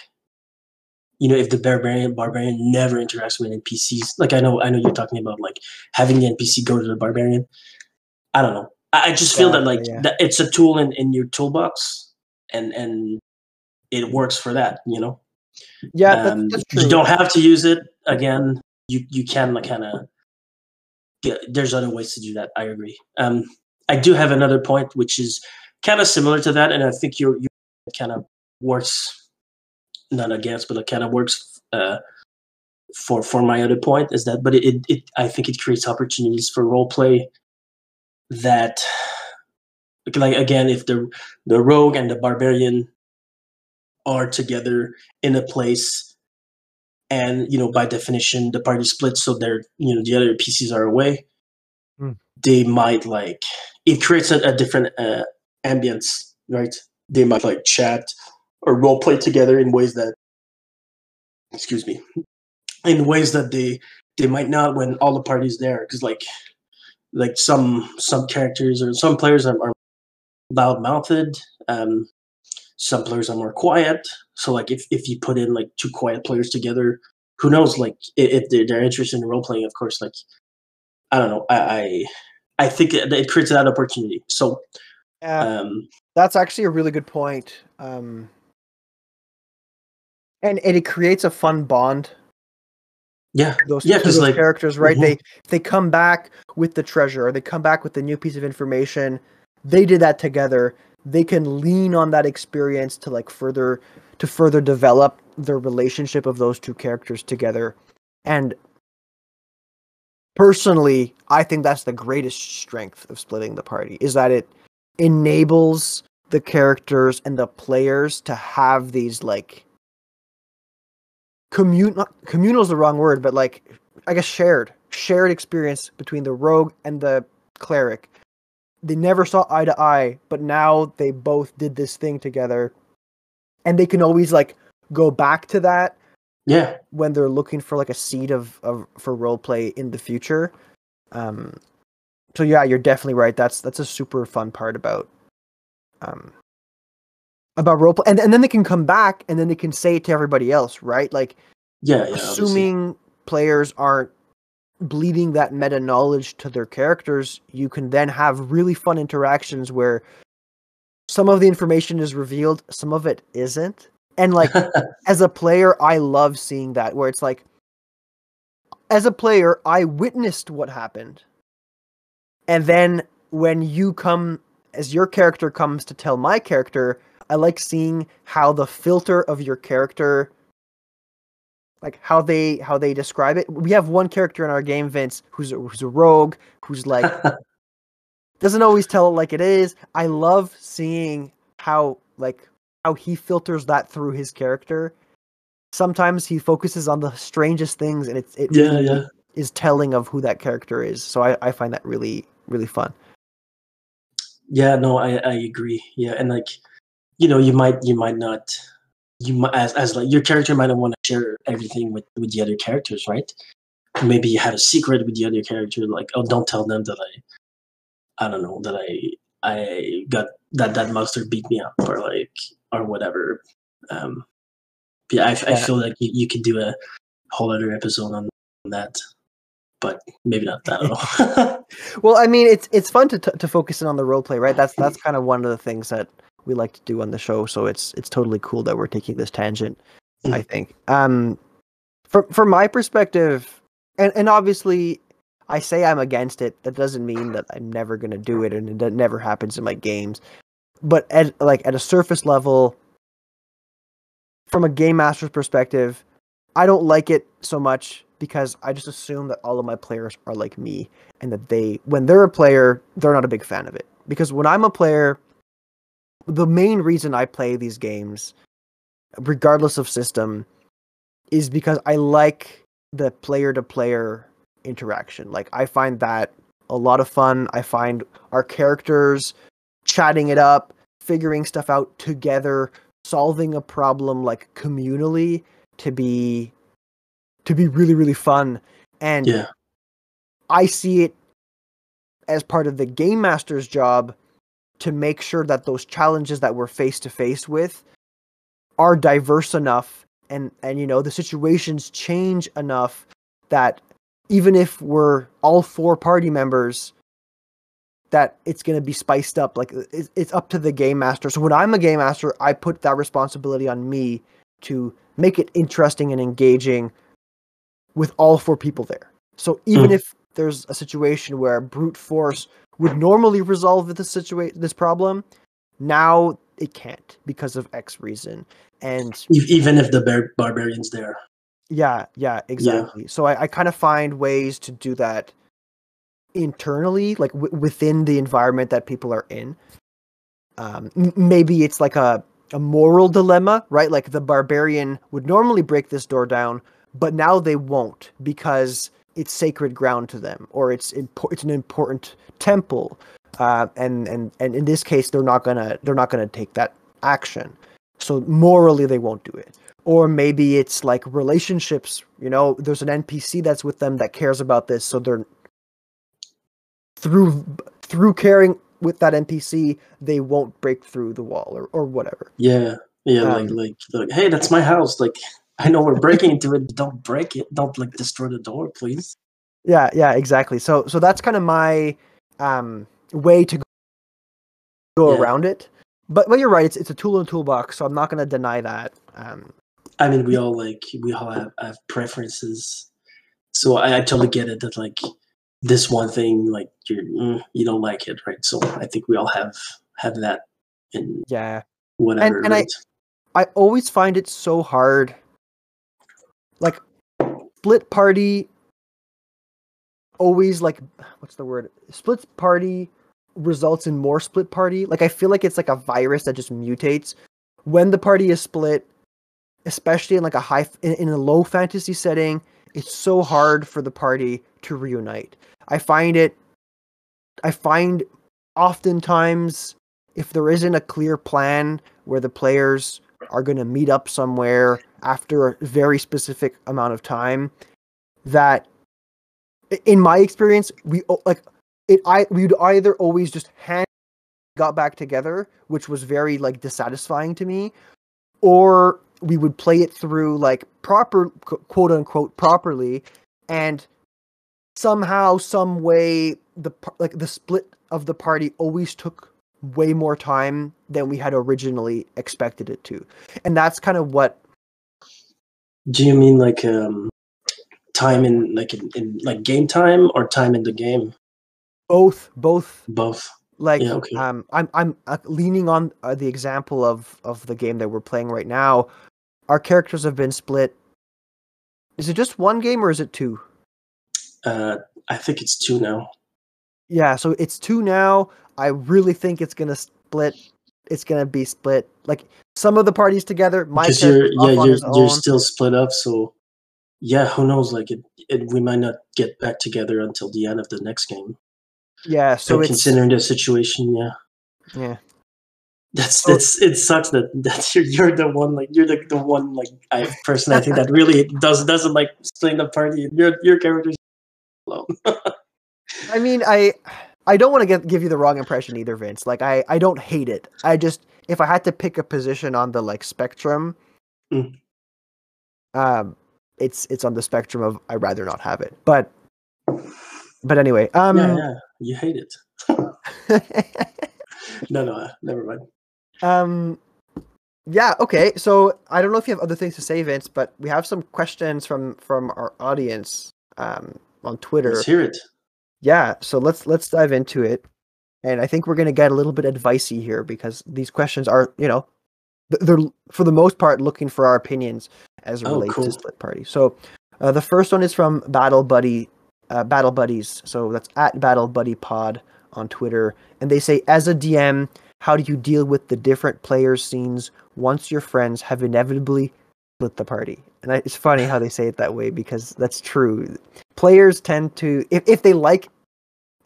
you know if the barbarian barbarian never interacts with npcs like i know i know you're talking about like having the npc go to the barbarian. I don't know. I, I just feel Yeah, that like yeah. that it's a tool in, in your toolbox and and it works for that you know? Yeah um, that's true. you don't have to use it. Again you you can like kind of there's other ways to do that. I agree. Um i do have another point which is kind of similar to that and i think you're you kind of works not against but it kind of works uh, for for my other point is that, but it, it, I think it creates opportunities for role play that like again if the the rogue and the barbarian are together in a place and you know by definition the party splits so they're you know the other pieces are away Mm. they might like it creates a, a different uh, ambience right they might like chat or role play together in ways that excuse me in ways that they they might not when all the parties there. Because like like some some characters or some players are, are loud mouthed um some players are more quiet. So like if, if you put in like two quiet players together who knows like if they're, they're interested in role playing of course like i don't know i i, I think it, it creates that opportunity. So Yeah, um that's actually a really good point. Um, and, and it creates a fun bond. yeah Those, Yeah, those like- characters, right? Mhm. They they come back with the treasure, or they come back with a new piece of information. They did that together. They can lean on that experience to like further to further develop the relationship of those two characters together. And personally, I think that's the greatest strength of splitting the party is that it enables the characters and the players to have these like commun communal is the wrong word, but like I guess shared shared experience between the rogue and the cleric. They never saw eye to eye, but now they both did this thing together, and they can always like go back to that yeah when they're looking for like a seed of, of for role play in the future. Um, so yeah, you're definitely right. That's that's a super fun part about um about role play, and and then they can come back and then they can say it to everybody else, right? Like yeah, yeah obviously. assuming players aren't bleeding that meta knowledge to their characters, you can then have really fun interactions where some of the information is revealed, some of it isn't. And like as a player, I love seeing that where it's like as a player, I witnessed what happened. And then when you come as your character comes to tell my character, I like seeing how the filter of your character like how they how they describe it. We have one character in our game, Vince, who's a, who's a rogue, who's like doesn't always tell it like it is. I love seeing how like how he filters that through his character. Sometimes he focuses on the strangest things, and it's it yeah really yeah is telling of who that character is. So I, I find that really really fun. Yeah, no, I, I agree. Yeah, and like, you know, you might you might not you might as as like your character might not want to share everything with with the other characters, right? Maybe you have a secret with the other character, like, oh, don't tell them that I, I don't know, that I I got that that monster beat me up or like or whatever. Um, yeah, I, I feel like you, you could do a whole other episode on that, but maybe not that at all. Well, I mean, it's it's fun to t- to focus in on the role play, right? That's that's kind of one of the things that we like to do on the show. So it's it's totally cool that we're taking this tangent. I Mm. think. Um, from from my perspective, and and obviously, I say I'm against it. That doesn't mean that I'm never gonna do it, and it never happens in my games. But at like at a surface level, from a game master's perspective, I don't like it so much because I just assume that all of my players are like me and that they when they're a player, they're not a big fan of it. Because when I'm a player, the main reason I play these games, regardless of system, is because I like the player to player interaction. Like I find that a lot of fun. I find our characters chatting it up, figuring stuff out together, solving a problem like communally to be to be really really fun and yeah, I see it as part of the game master's job to make sure that those challenges that we're face to face with are diverse enough and and you know the situations change enough that even if we're all four party members that it's going to be spiced up like it's, it's up to the game master so when i'm a game master i put that responsibility on me to make it interesting and engaging with all four people there so even Mm. if there's a situation where brute force would normally resolve this situation this problem now it can't because of x reason and even if the bar- barbarians there. Yeah, yeah, exactly. So I, I kind of find ways to do that internally, like w- within the environment that people are in. Um, m- maybe it's like a a moral dilemma, right? Like the barbarian would normally break this door down, but now they won't because it's sacred ground to them, or it's impo- it's an important temple, uh, and and and in this case, they're not gonna they're not gonna take that action. So morally, they won't do it. Or maybe it's like relationships. You know, there's an NPC that's with them that cares about this, so they're through through caring with that NPC, they won't break through the wall or, or whatever. Yeah, yeah, Um, like, like like hey, that's my house. Like I know we're breaking into it, don't break it. Don't like destroy the door, please. Yeah, yeah, exactly. So so that's kind of my um way to go Yeah. around it. But but you're right, it's it's a tool in the toolbox, so I'm not gonna deny that. Um I mean, we all like we all have, have preferences, so I, I totally get it that like this one thing like you mm, you don't like it, right? So I think we all have have that in yeah. whatever. and I- right? I always find it so hard. Like split party always like what's the word? Split party results in more split party. Like I feel like it's like a virus that just mutates when the party is split, especially in like a high in, in a low fantasy setting, it's so hard for the party to reunite. I find it I find oftentimes if there isn't a clear plan where the players are going to meet up somewhere after a very specific amount of time that in my experience we like it i we'd either always just hand got back together which was very like dissatisfying to me or we would play it through like proper quote unquote properly and somehow some way the like the split of the party always took way more time than we had originally expected it to and that's kind of what Do you mean like um time in like in, in like game time or time in the game? both both Both. like Yeah, okay. um i'm i'm uh, leaning on uh, the example of of the game that we're playing right now our characters have been split is it just one game or is it two Uh, I think it's two now. Yeah so it's two now i really think it's gonna split it's gonna be split like some of the parties together my Because you're yeah you're you're still split up, so yeah, who knows? Like it, it, we might not get back together until the end of the next game. yeah so So considering the situation, yeah, yeah that's that's it sucks that that you're, you're the one like you're the, the one like I person I think that really does doesn't like splitting the party. Your your character's alone. I mean, I I don't want to give give you the wrong impression either, Vince. Like I I don't hate it. I just if I had to pick a position on the like spectrum, Mm. um, it's it's on the spectrum of I rather not have it. But but anyway, um, yeah, yeah, you hate it. No, no, uh, never mind. um, yeah, okay. So I don't know if you have other things to say, Vince, but we have some questions from from our audience um on Twitter. Let's hear it. Yeah so let's let's dive into it. And i think we're going to get a little bit advicey here because these questions are you know they're for the most part looking for our opinions as it Oh, relates cool. to split party. So uh, the first one is from battle buddy uh, battle buddies. So that's at battle buddy pod on twitter. And they say as a dm how do you deal with the different players scenes once your friends have inevitably split the party and I, it's funny how they say it that way because that's true. Players tend to if, if they like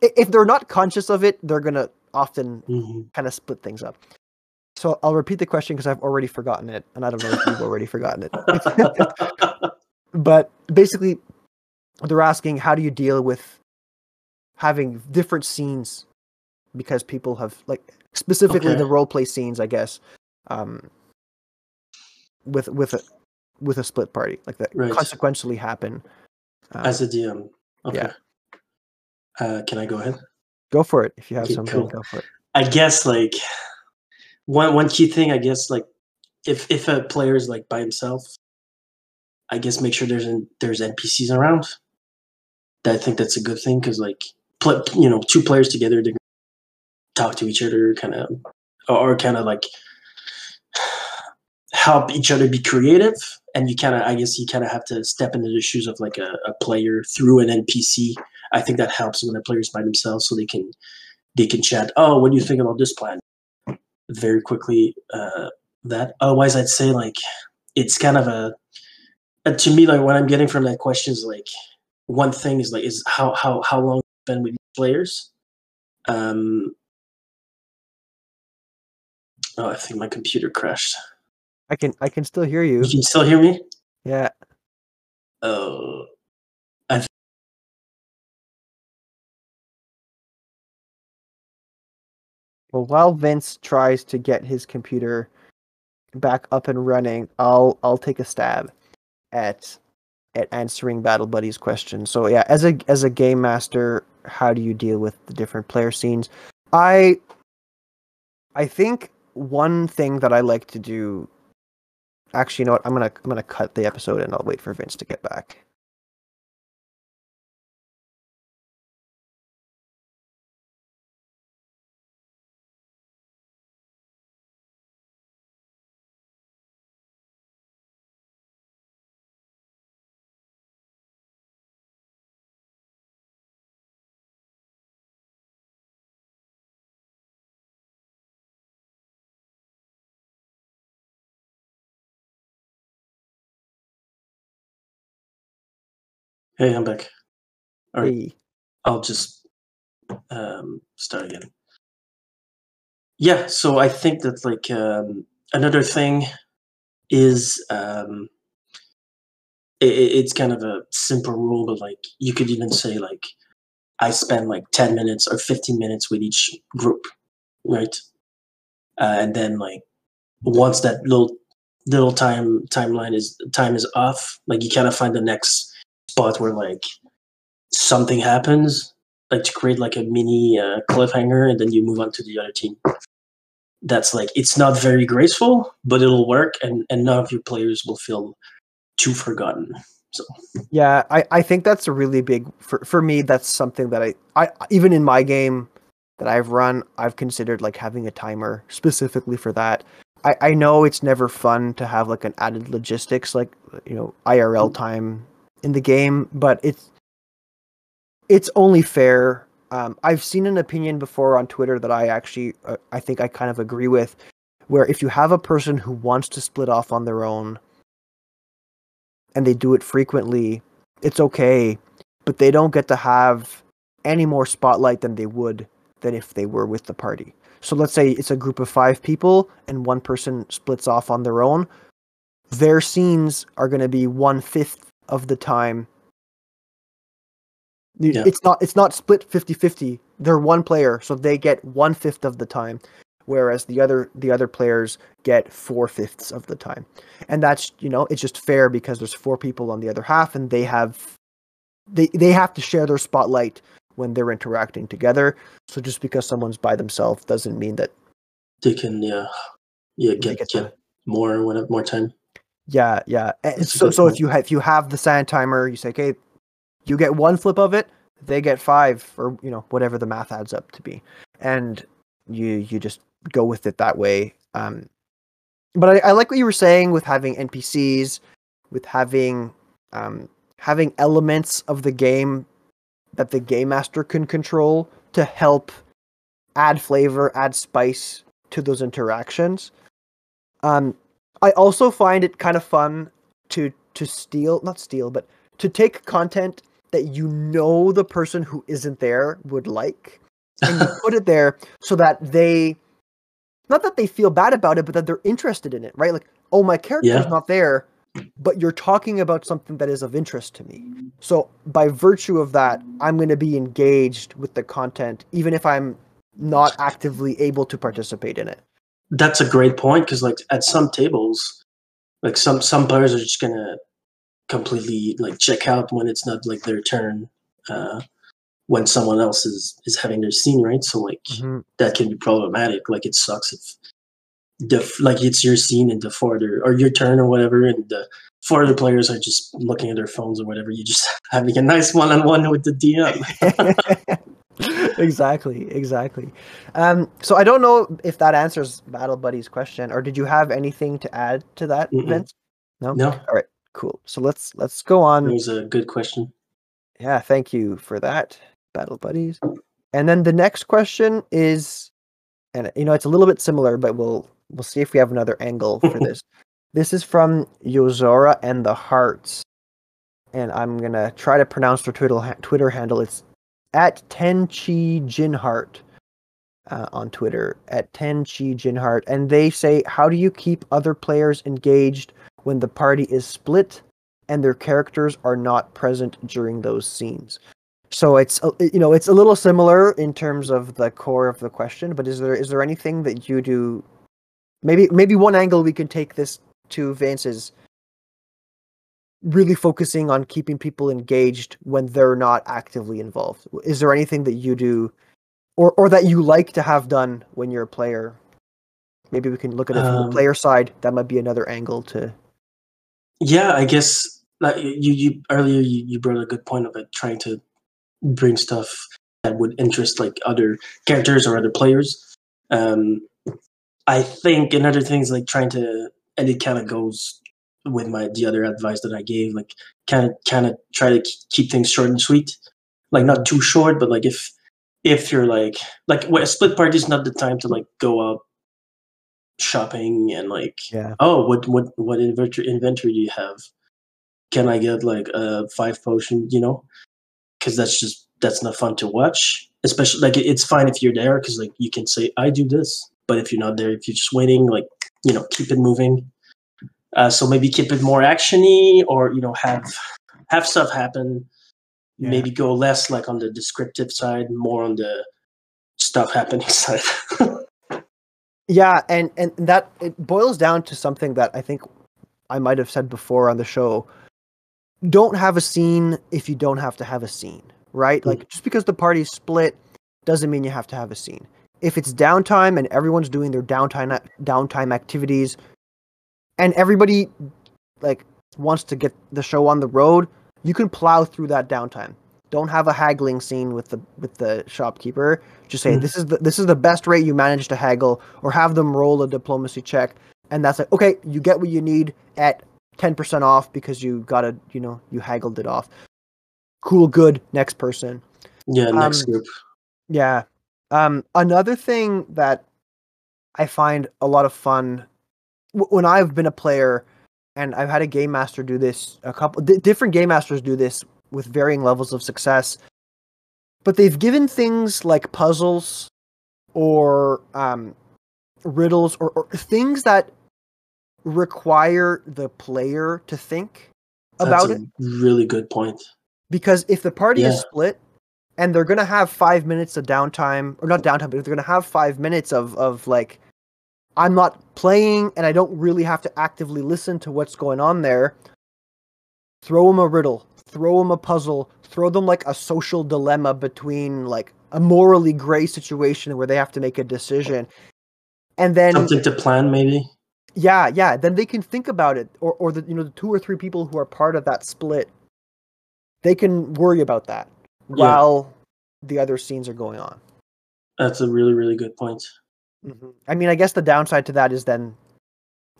if they're not conscious of it they're gonna often hmm kind of split things up. So i'll repeat the question because i've already forgotten it and i don't know if you've already forgotten it. But basically they're asking how do you deal with having different scenes? Because people have like specifically Okay. the role play scenes i guess um with with with a split party like that Right. consequentially happen um, As a DM, okay. Yeah. Uh, can I go ahead? go for it if you have Okay, something cool. go for it I guess like one one key thing. I guess like if if a player is like by himself, I guess make sure there's an, there's NPCs around. I think that's a good thing because like you know two players together they talk to each other, kind of or, kind of like help each other be creative and you kind of, I guess, you kind of have to step into the shoes of like a, a player through an NPC. I think that helps when a player's by themselves, so they can they can chat. Oh, what do you think about this plan? Very quickly. Uh, that otherwise, I'd say like it's kind of a, a to me like what I'm getting from that question is like one thing is like is how how how long been with players. Um, oh, I think my computer crashed. I can I can still hear you. You can still hear me? Yeah. Oh, Well, while Vince tries to get his computer back up and running, I'll I'll take a stab at at answering Battle Buddy's question. So yeah, as a as a game master, how do you deal with the different player scenes? I I think one thing that I like to do actually you know what I'm gonna I'm gonna cut the episode and I'll wait for Vince to get back. Hey, I'm back. All right, Hey. I'll just um, start again. Yeah, so I think that like um, another thing is um, i i- it's kind of a simple rule, but like you could even say like I spend like ten minutes or fifteen minutes with each group, right? Uh, and then like once that little little time timeline is time is off, like you kind of find the next spot where like something happens, like to create like a mini uh, cliffhanger, and then you move on to the other team. That's like it's not very graceful, but it'll work, and and none of your players will feel too forgotten. So Yeah, I, I think that's a really big for for me. That's something that I, I even in my game that I've run, I've considered like having a timer specifically for that. I, I know it's never fun to have like an added logistics like you know IRL time in the game, but it's it's only fair. Um, I've seen an opinion before on Twitter that I actually uh, I think I kind of agree with, where if you have a person who wants to split off on their own and they do it frequently, it's okay, but they don't get to have any more spotlight than they would than if they were with the party. So let's say it's a group of five people and one person splits off on their own. Their scenes are going to be one fifth of the time. Yeah. It's not it's not split 50-50. They're one player, so they get one fifth of the time, whereas the other the other players get four fifths of the time and that's you know it's just fair because there's four people on the other half and they have they they have to share their spotlight when they're interacting together so just because someone's by themselves doesn't mean that they can yeah yeah get get get more whatever more time. Yeah yeah. That's so so if you have if you have the sand timer you say okay you get one flip of it they get five or you know whatever the math adds up to be. And you you just go with it that way um but I, I like what you were saying with having npcs with having um having elements of the game that the game master can control to help add flavor add spice to those interactions. Um i also find it kind of fun to to steal not steal but to take content that you know the person who isn't there would like and you put it there so that they not that they feel bad about it but that they're interested in it right? Like oh my character's Yeah. not there but you're talking about something that is of interest to me. So by virtue of that i'm going to be engaged with the content even if i'm not actively able to participate in it That's a great point because like at some tables, like some some players are just gonna completely like check out when it's not like their turn. Uh, when someone else is is having their scene, right? So like that can be problematic. Like it sucks if the like it's your scene and the four other or your turn or whatever, and the four other players are just looking at their phones or whatever. You just having a nice one on one with the DM. exactly, exactly. Um, so I don't know if that answers Battle Buddy's question, or did you have anything to add to that, Mm-mm. Vince? No. No, All right. Cool. So let's let's go on. that was a good question. Yeah. Thank you for that, battle buddies. And then the next question is, and you know it's a little bit similar, but we'll we'll see if we have another angle for this. This is from Yozora and the Hearts, and I'm gonna try to pronounce their Twitter ha- Twitter handle. It's at Tenchi Jinheart uh, on Twitter at Tenchi Jinhart. and they say, "How do you keep other players engaged when the party is split and their characters are not present during those scenes?" So it's you know it's a little similar in terms of the core of the question, but is there is there anything that you do? Maybe maybe one angle we can take this to Vance is really focusing on keeping people engaged when they're not actively involved. Is there anything that you do or or that you like to have done when you're a player? Maybe we can look at it from Um, the player side. That might be another angle to Yeah, I guess like you you earlier you, you brought a good point of trying to bring stuff that would interest like other characters or other players. Um, I think another thing is like trying to and it kind of goes with my the other advice that I gave, like kind of kind of try to keep things short and sweet, like not too short, but like if if you're like like well, a split party is not the time to like go out shopping and like yeah. oh what what what inventory inventory do you have? Can i get like a five potion you know? Because that's just that's not fun to watch especially like it's fine if you're there because like you can say i do this but if you're not there if you're just waiting like you know keep it moving uh, so maybe keep it more actiony or you know have have stuff happen Yeah. maybe go less like on the descriptive side more on the stuff happening side Yeah, and and that it boils down to something that I think I might have said before on the show. Don't have a scene if you don't have to have a scene, right? Mm. Like just because the party's split doesn't mean you have to have a scene. If it's downtime and everyone's doing their downtime downtime activities and everybody like wants to get the show on the road, you can plow through that downtime. Don't have a haggling scene with the with the shopkeeper. Just say Mhm. this is the this is the best rate you managed to haggle, or have them roll a diplomacy check, and that's like okay, you get what you need at ten percent off because you got to you know you haggled it off. Cool, good. Next person. yeah next Um, group Yeah. Um, another thing that I find a lot of fun when I've been a player, and I've had a game master do this. A couple di different game masters do this with varying levels of success, but they've given things like puzzles or um, riddles or, or things that require the player to think about That's it really good point because if the party is split and they're gonna have five minutes of downtime or not downtime but they're gonna have five minutes of of like i'm not playing and i don't really have to actively listen to what's going on there throw them a riddle throw them a puzzle throw them like a social dilemma between like a morally gray situation where they have to make a decision and then something to plan maybe yeah, yeah. Then they can think about it, or or the you know the two or three people who are part of that split, they can worry about that Yeah. while the other scenes are going on. That's a really, really good point. Mhm. I mean, I guess the downside to that is then,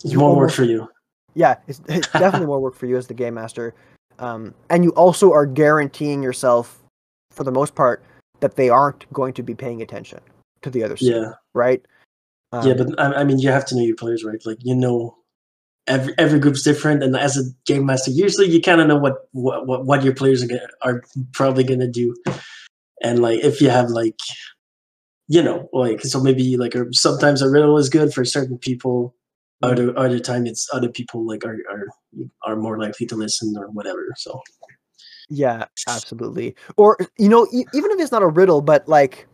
It's more work for you. yeah, it's, it's definitely more work for you as the game master, um, and you also are guaranteeing yourself, for the most part, that they aren't going to be paying attention to the other side. Yeah, right? yeah, Um, but I, I mean, you have to know your players, right? Like you know, every every group's different, and as a game master, usually you kind of know what what what, your players are, gonna, are probably gonna do, and like if you have like, you know, like so maybe like a, sometimes a riddle is good for certain people. Other other time it's other people like are are are more likely to listen or whatever. So Yeah, absolutely. Or you know, e- even if it's not a riddle, but like,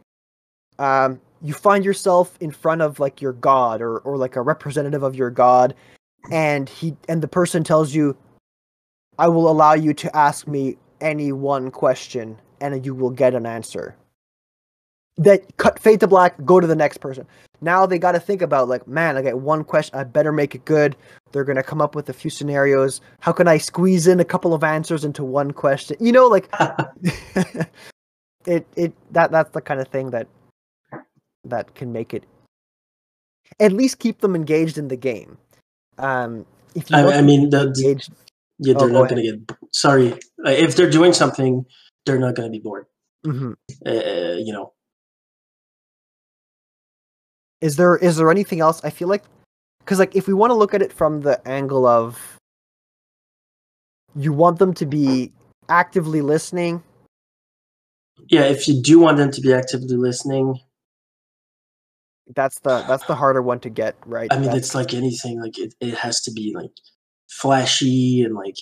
um, you find yourself in front of like your god or or like a representative of your god, and he and the person tells you, "I will allow you to ask me any one question, and you will get an answer." That cut fade to black. Go to the next person. Now they got to think about like, man, I get one question. I better make it good. They're gonna come up with a few scenarios. How can I squeeze in a couple of answers into one question? You know, like it it that that's the kind of thing that that can make it at least keep them engaged in the game. Um, if you I, I mean, the, engaged, yeah, Oh, they're go not going to get. Sorry, if they're doing something, they're not going to be bored. Mhm. Uh, you know, is there is there anything else? I feel like because like if we want to look at it from the angle of you want them to be actively listening yeah. If you do want them to be actively listening, that's the that's the harder one to get right I mean, That's- it's like anything. Like it, it has to be like flashy and like.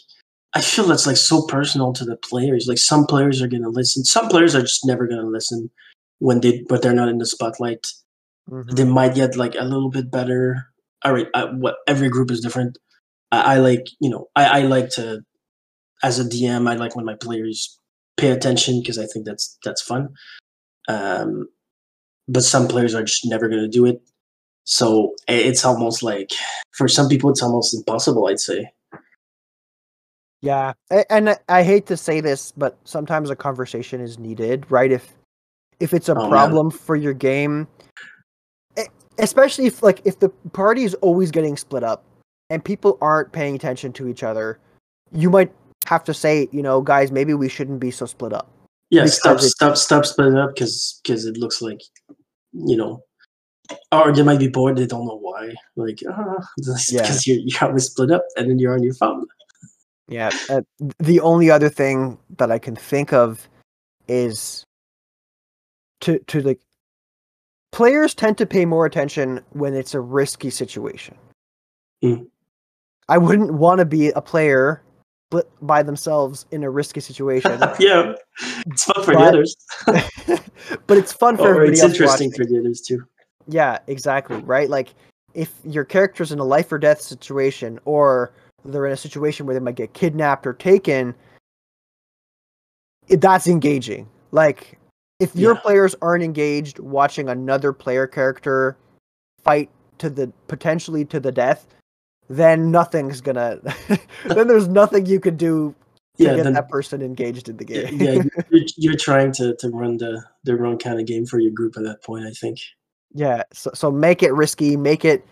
I feel that's like so personal to the players. Like some players are going to listen. Some players are just never going to listen when they, but they're not in the spotlight. Mhm. they might get like a little bit better. All right, I, what every group is different. I, I like you know I, I like to as a DM I like when my players pay attention because I think that's that's fun. Um, but some players are just never going to do it. So it's almost like for some people it's almost impossible. I'd say. Yeah, and I- I hate to say this, but sometimes a conversation is needed, right? If if it's a Oh, man. problem for your game, especially if like if the party is always getting split up and people aren't paying attention to each other, you might have to say, you know, guys, maybe we shouldn't be so split up. Yeah, stop, it- stop, stop splitting up because because it looks like, you know, or they might be bored. They don't know why. Like, ah, because Yeah. you're you're always split up, and then you're on your phone. Yeah. Uh, the only other thing that I can think of is to to like players tend to pay more attention when it's a risky situation. Mm. I wouldn't want to be a player by themselves in a risky situation, yeah, it's fun for the others, but it's fun for or everybody it's else interesting watching. for the others too. Yeah, exactly. Right? Like if your character's in a life or death situation or they're in a situation where they might get kidnapped or taken, it, that's engaging. Like if your Yeah. players aren't engaged watching another player character fight to the potentially to the death, then nothing's gonna then there's nothing you can do to Yeah, get then that person engaged in the game. yeah, you're, you're trying to, to run the the wrong kind of game for your group at that point. I think. Yeah, so so make it risky, make it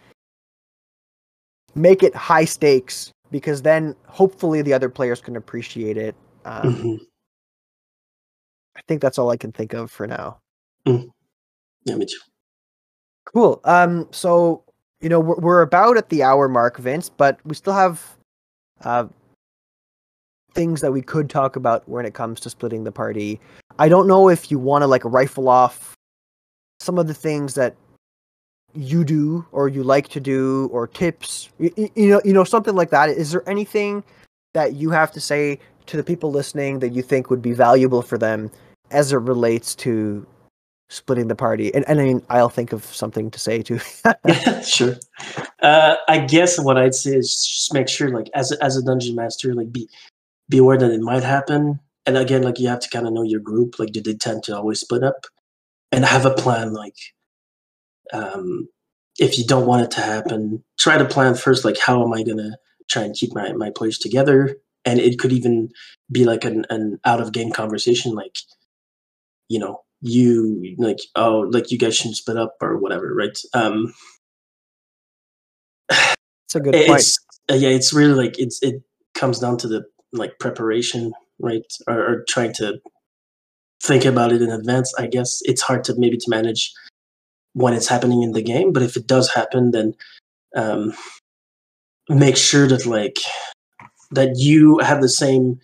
make it high stakes because then hopefully the other players can appreciate it. Um, Mhm. I think that's all I can think of for now. Yeah, me too. Cool. Um, so you know we're we're about at the hour mark, Vince, but we still have uh things that we could talk about when it comes to splitting the party. I don't know if you want to like rifle off some of the things that you do or you like to do or tips you, you know you know something like that is there anything that you have to say to the people listening that you think would be valuable for them as it relates to splitting the party and, and i mean i'll think of something to say too Yeah, sure. Uh, I guess what I'd say is just make sure, like, as a, as a dungeon master, like, be be aware that it might happen. And again, like, you have to kind of know your group. Like, do they tend to always split up? And have a plan. Like, um, if you don't want it to happen, try to plan first. Like, how am I gonna try and keep my my players together? And it could even be like an an out of game conversation. Like, you know, you like, oh, like you guys shouldn't split up or whatever, right? Um, it's a good point. it's uh, yeah it's really like it's it comes down to the like preparation right? Or, or trying to think about it in advance i guess. It's hard to maybe to manage when it's happening in the game but if it does happen then um make sure that like that you have the same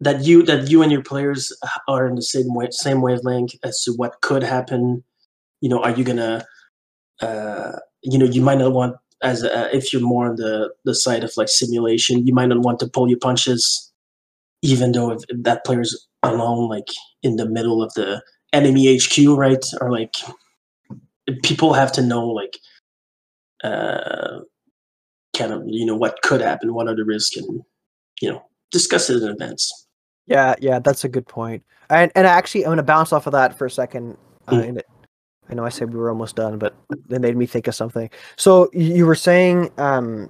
that you that you and your players are in the same way same wavelength as to what could happen you know are you gonna uh you know you might not want as a, if you're more on the the side of like simulation, you might not want to pull your punches, even though if, if that player's alone, like in the middle of the enemy HQ, right? Or like people have to know like uh kind of you know what could happen, what are the risks, and you know discuss it in advance. Yeah, yeah, that's a good point. And and actually, I'm gonna bounce off of that for a second. Uh, Mm. and it, I know I said we were almost done, but it made me think of something. So you were saying, um,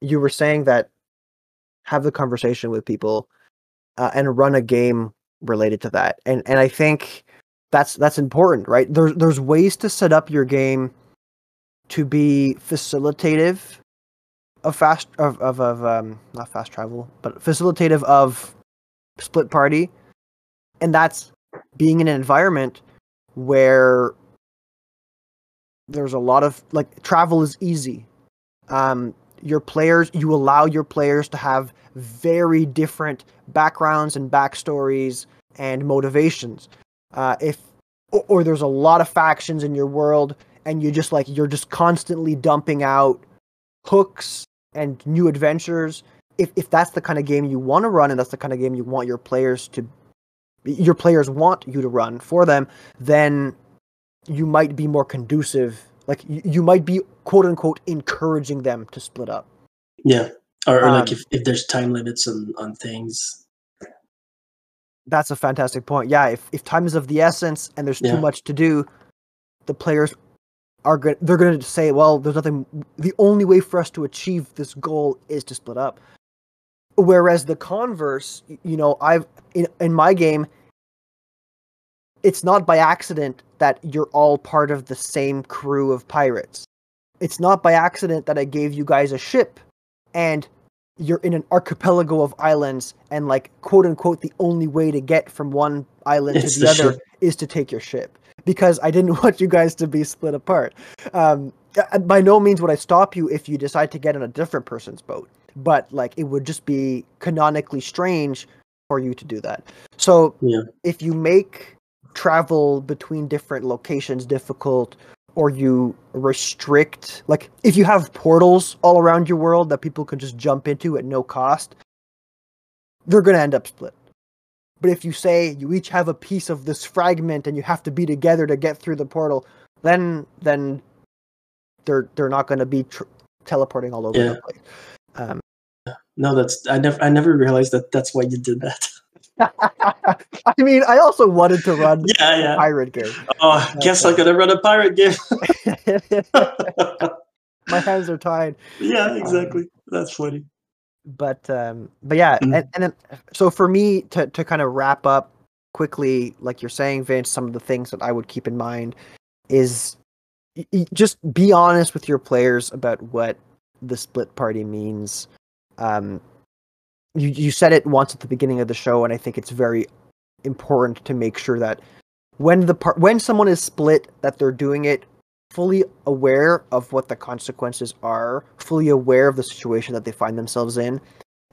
you were saying that have the conversation with people uh, and run a game related to that, and and I think that's that's important, right? There's there's ways to set up your game to be facilitative of fast of of, of um not fast travel, but facilitative of split party, and that's being in an environment where there's a lot of like travel is easy. Um, your players, you allow your players to have very different backgrounds and backstories and motivations. Uh, if or, or there's a lot of factions in your world, and you just like you're just constantly dumping out hooks and new adventures. If if that's the kind of game you want to run, and that's the kind of game you want your players to, your players want you to run for them, then you might be more conducive. Like you, might be quote unquote encouraging them to split up. Yeah. Or, or like Um, if, if there's time limits on, on things. That's a fantastic point. Yeah, if if time is of the essence and there's Yeah. too much to do, the players are good. They're going to say, "Well, there's nothing. The only way for us to achieve this goal is to split up." Whereas the converse, you know, I've in in my game, it's not by accident that you're all part of the same crew of pirates. It's not by accident that I gave you guys a ship, and you're in an archipelago of islands, and like quote unquote, the only way to get from one island It's to the, the other ship. is to take your ship because I didn't want you guys to be split apart. Um, by no means would I stop you if you decide to get on a different person's boat, but like it would just be canonically strange for you to do that. So Yeah. if you make travel between different locations difficult or you restrict like if you have portals all around your world that people can just jump into at no cost they're going to end up split but if you say you each have a piece of this fragment and you have to be together to get through the portal then then they're they're not going to be tr- teleporting all over Yeah. the place um, No, that's I never I never realized that that's why you did that. i mean i also wanted to run yeah, a yeah. pirate game Oh, I guess I'm gonna run a pirate game. my hands are tied yeah, exactly. That's funny. but um but yeah Mm. and, and then so for me to to kind of wrap up quickly like you're saying vince some of the things that i would keep in mind is just be honest with your players about what the split party means um you you said it once at the beginning of the show and i think it's very important to make sure that when the part when someone is split that they're doing it fully aware of what the consequences are, fully aware of the situation that they find themselves in.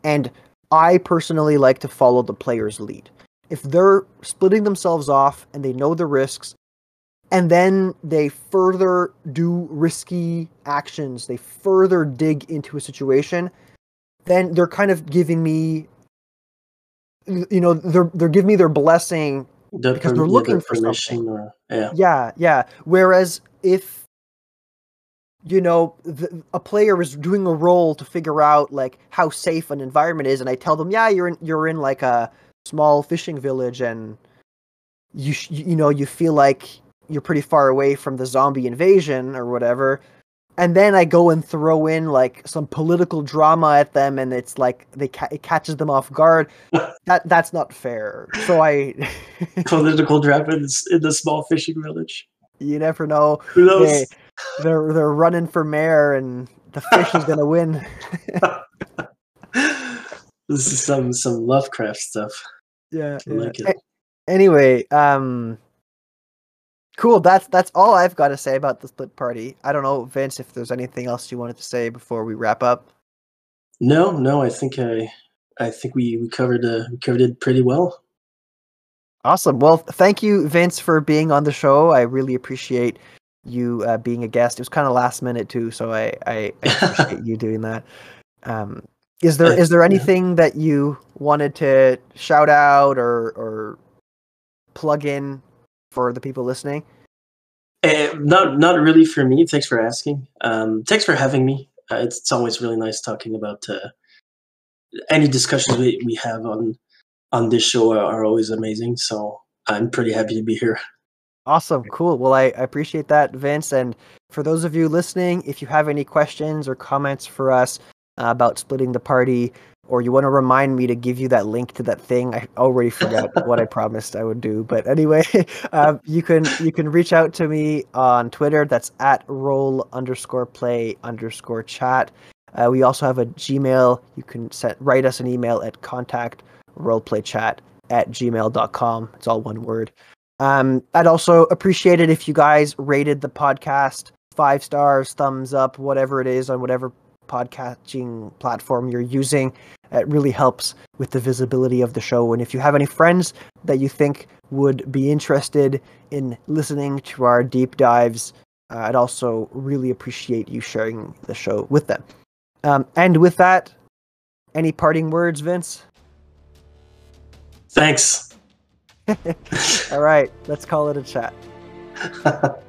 And I personally like to follow the player's lead. If they're splitting themselves off and they know the risks, and then they further do risky actions, they further dig into a situation, then they're kind of giving me you know they're they're giving me their blessing The Because per- they're looking the for something. or yeah. Yeah, yeah. Whereas if you know the, a player is doing a roll to figure out like how safe an environment is, and I tell them, yeah, you're in you're in like a small fishing village, and you sh- you know you feel like you're pretty far away from the zombie invasion or whatever. And then I go and throw in like some political drama at them, and it's like they ca- it catches them off guard. that that's not fair. So I, Political drama in, in the small fishing village. you never know. Who knows? Hey, they're they're running for mayor and the fish is gonna win. this is some some Lovecraft stuff. Yeah. I like Anyway, um cool. That's that's all I've got to say about the split party. I don't know, Vince, if there's anything else you wanted to say before we wrap up. No, no, I think I I think we, we covered uh, we covered it pretty well. Awesome. Well, thank you, Vince, for being on the show. I really appreciate you uh, being a guest. It was kind of last minute too, so I, I, I appreciate you doing that. Um, is there Uh, is there yeah. anything that you wanted to shout out or or plug in for the people listening? Uh, not not really for me. Thanks for asking. Um, thanks for having me. Uh, it's, it's always really nice talking about uh, any discussions we, we have on on this show are, are always amazing. So I'm pretty happy to be here. Awesome, cool. Well, I, I appreciate that, Vince. And for those of you listening, if you have any questions or comments for us about splitting the party, or you want to remind me to give you that link to that thing, I already forgot what I promised I would do. But anyway, um, you can you can reach out to me on Twitter. That's at role underscore play underscore chat. Uh, we also have a Gmail. You can set, write us an email at contact roleplaychat at gmail.com. It's all one word. Um, I'd also appreciate it if you guys rated the podcast five stars, thumbs up, whatever it is on whatever podcasting platform you're using. It really helps with the visibility of the show. And if you have any friends that you think would be interested in listening to our deep dives, uh, I'd also really appreciate you sharing the show with them. Um, and with that, any parting words, Vince? Thanks. All right, let's call it a chat.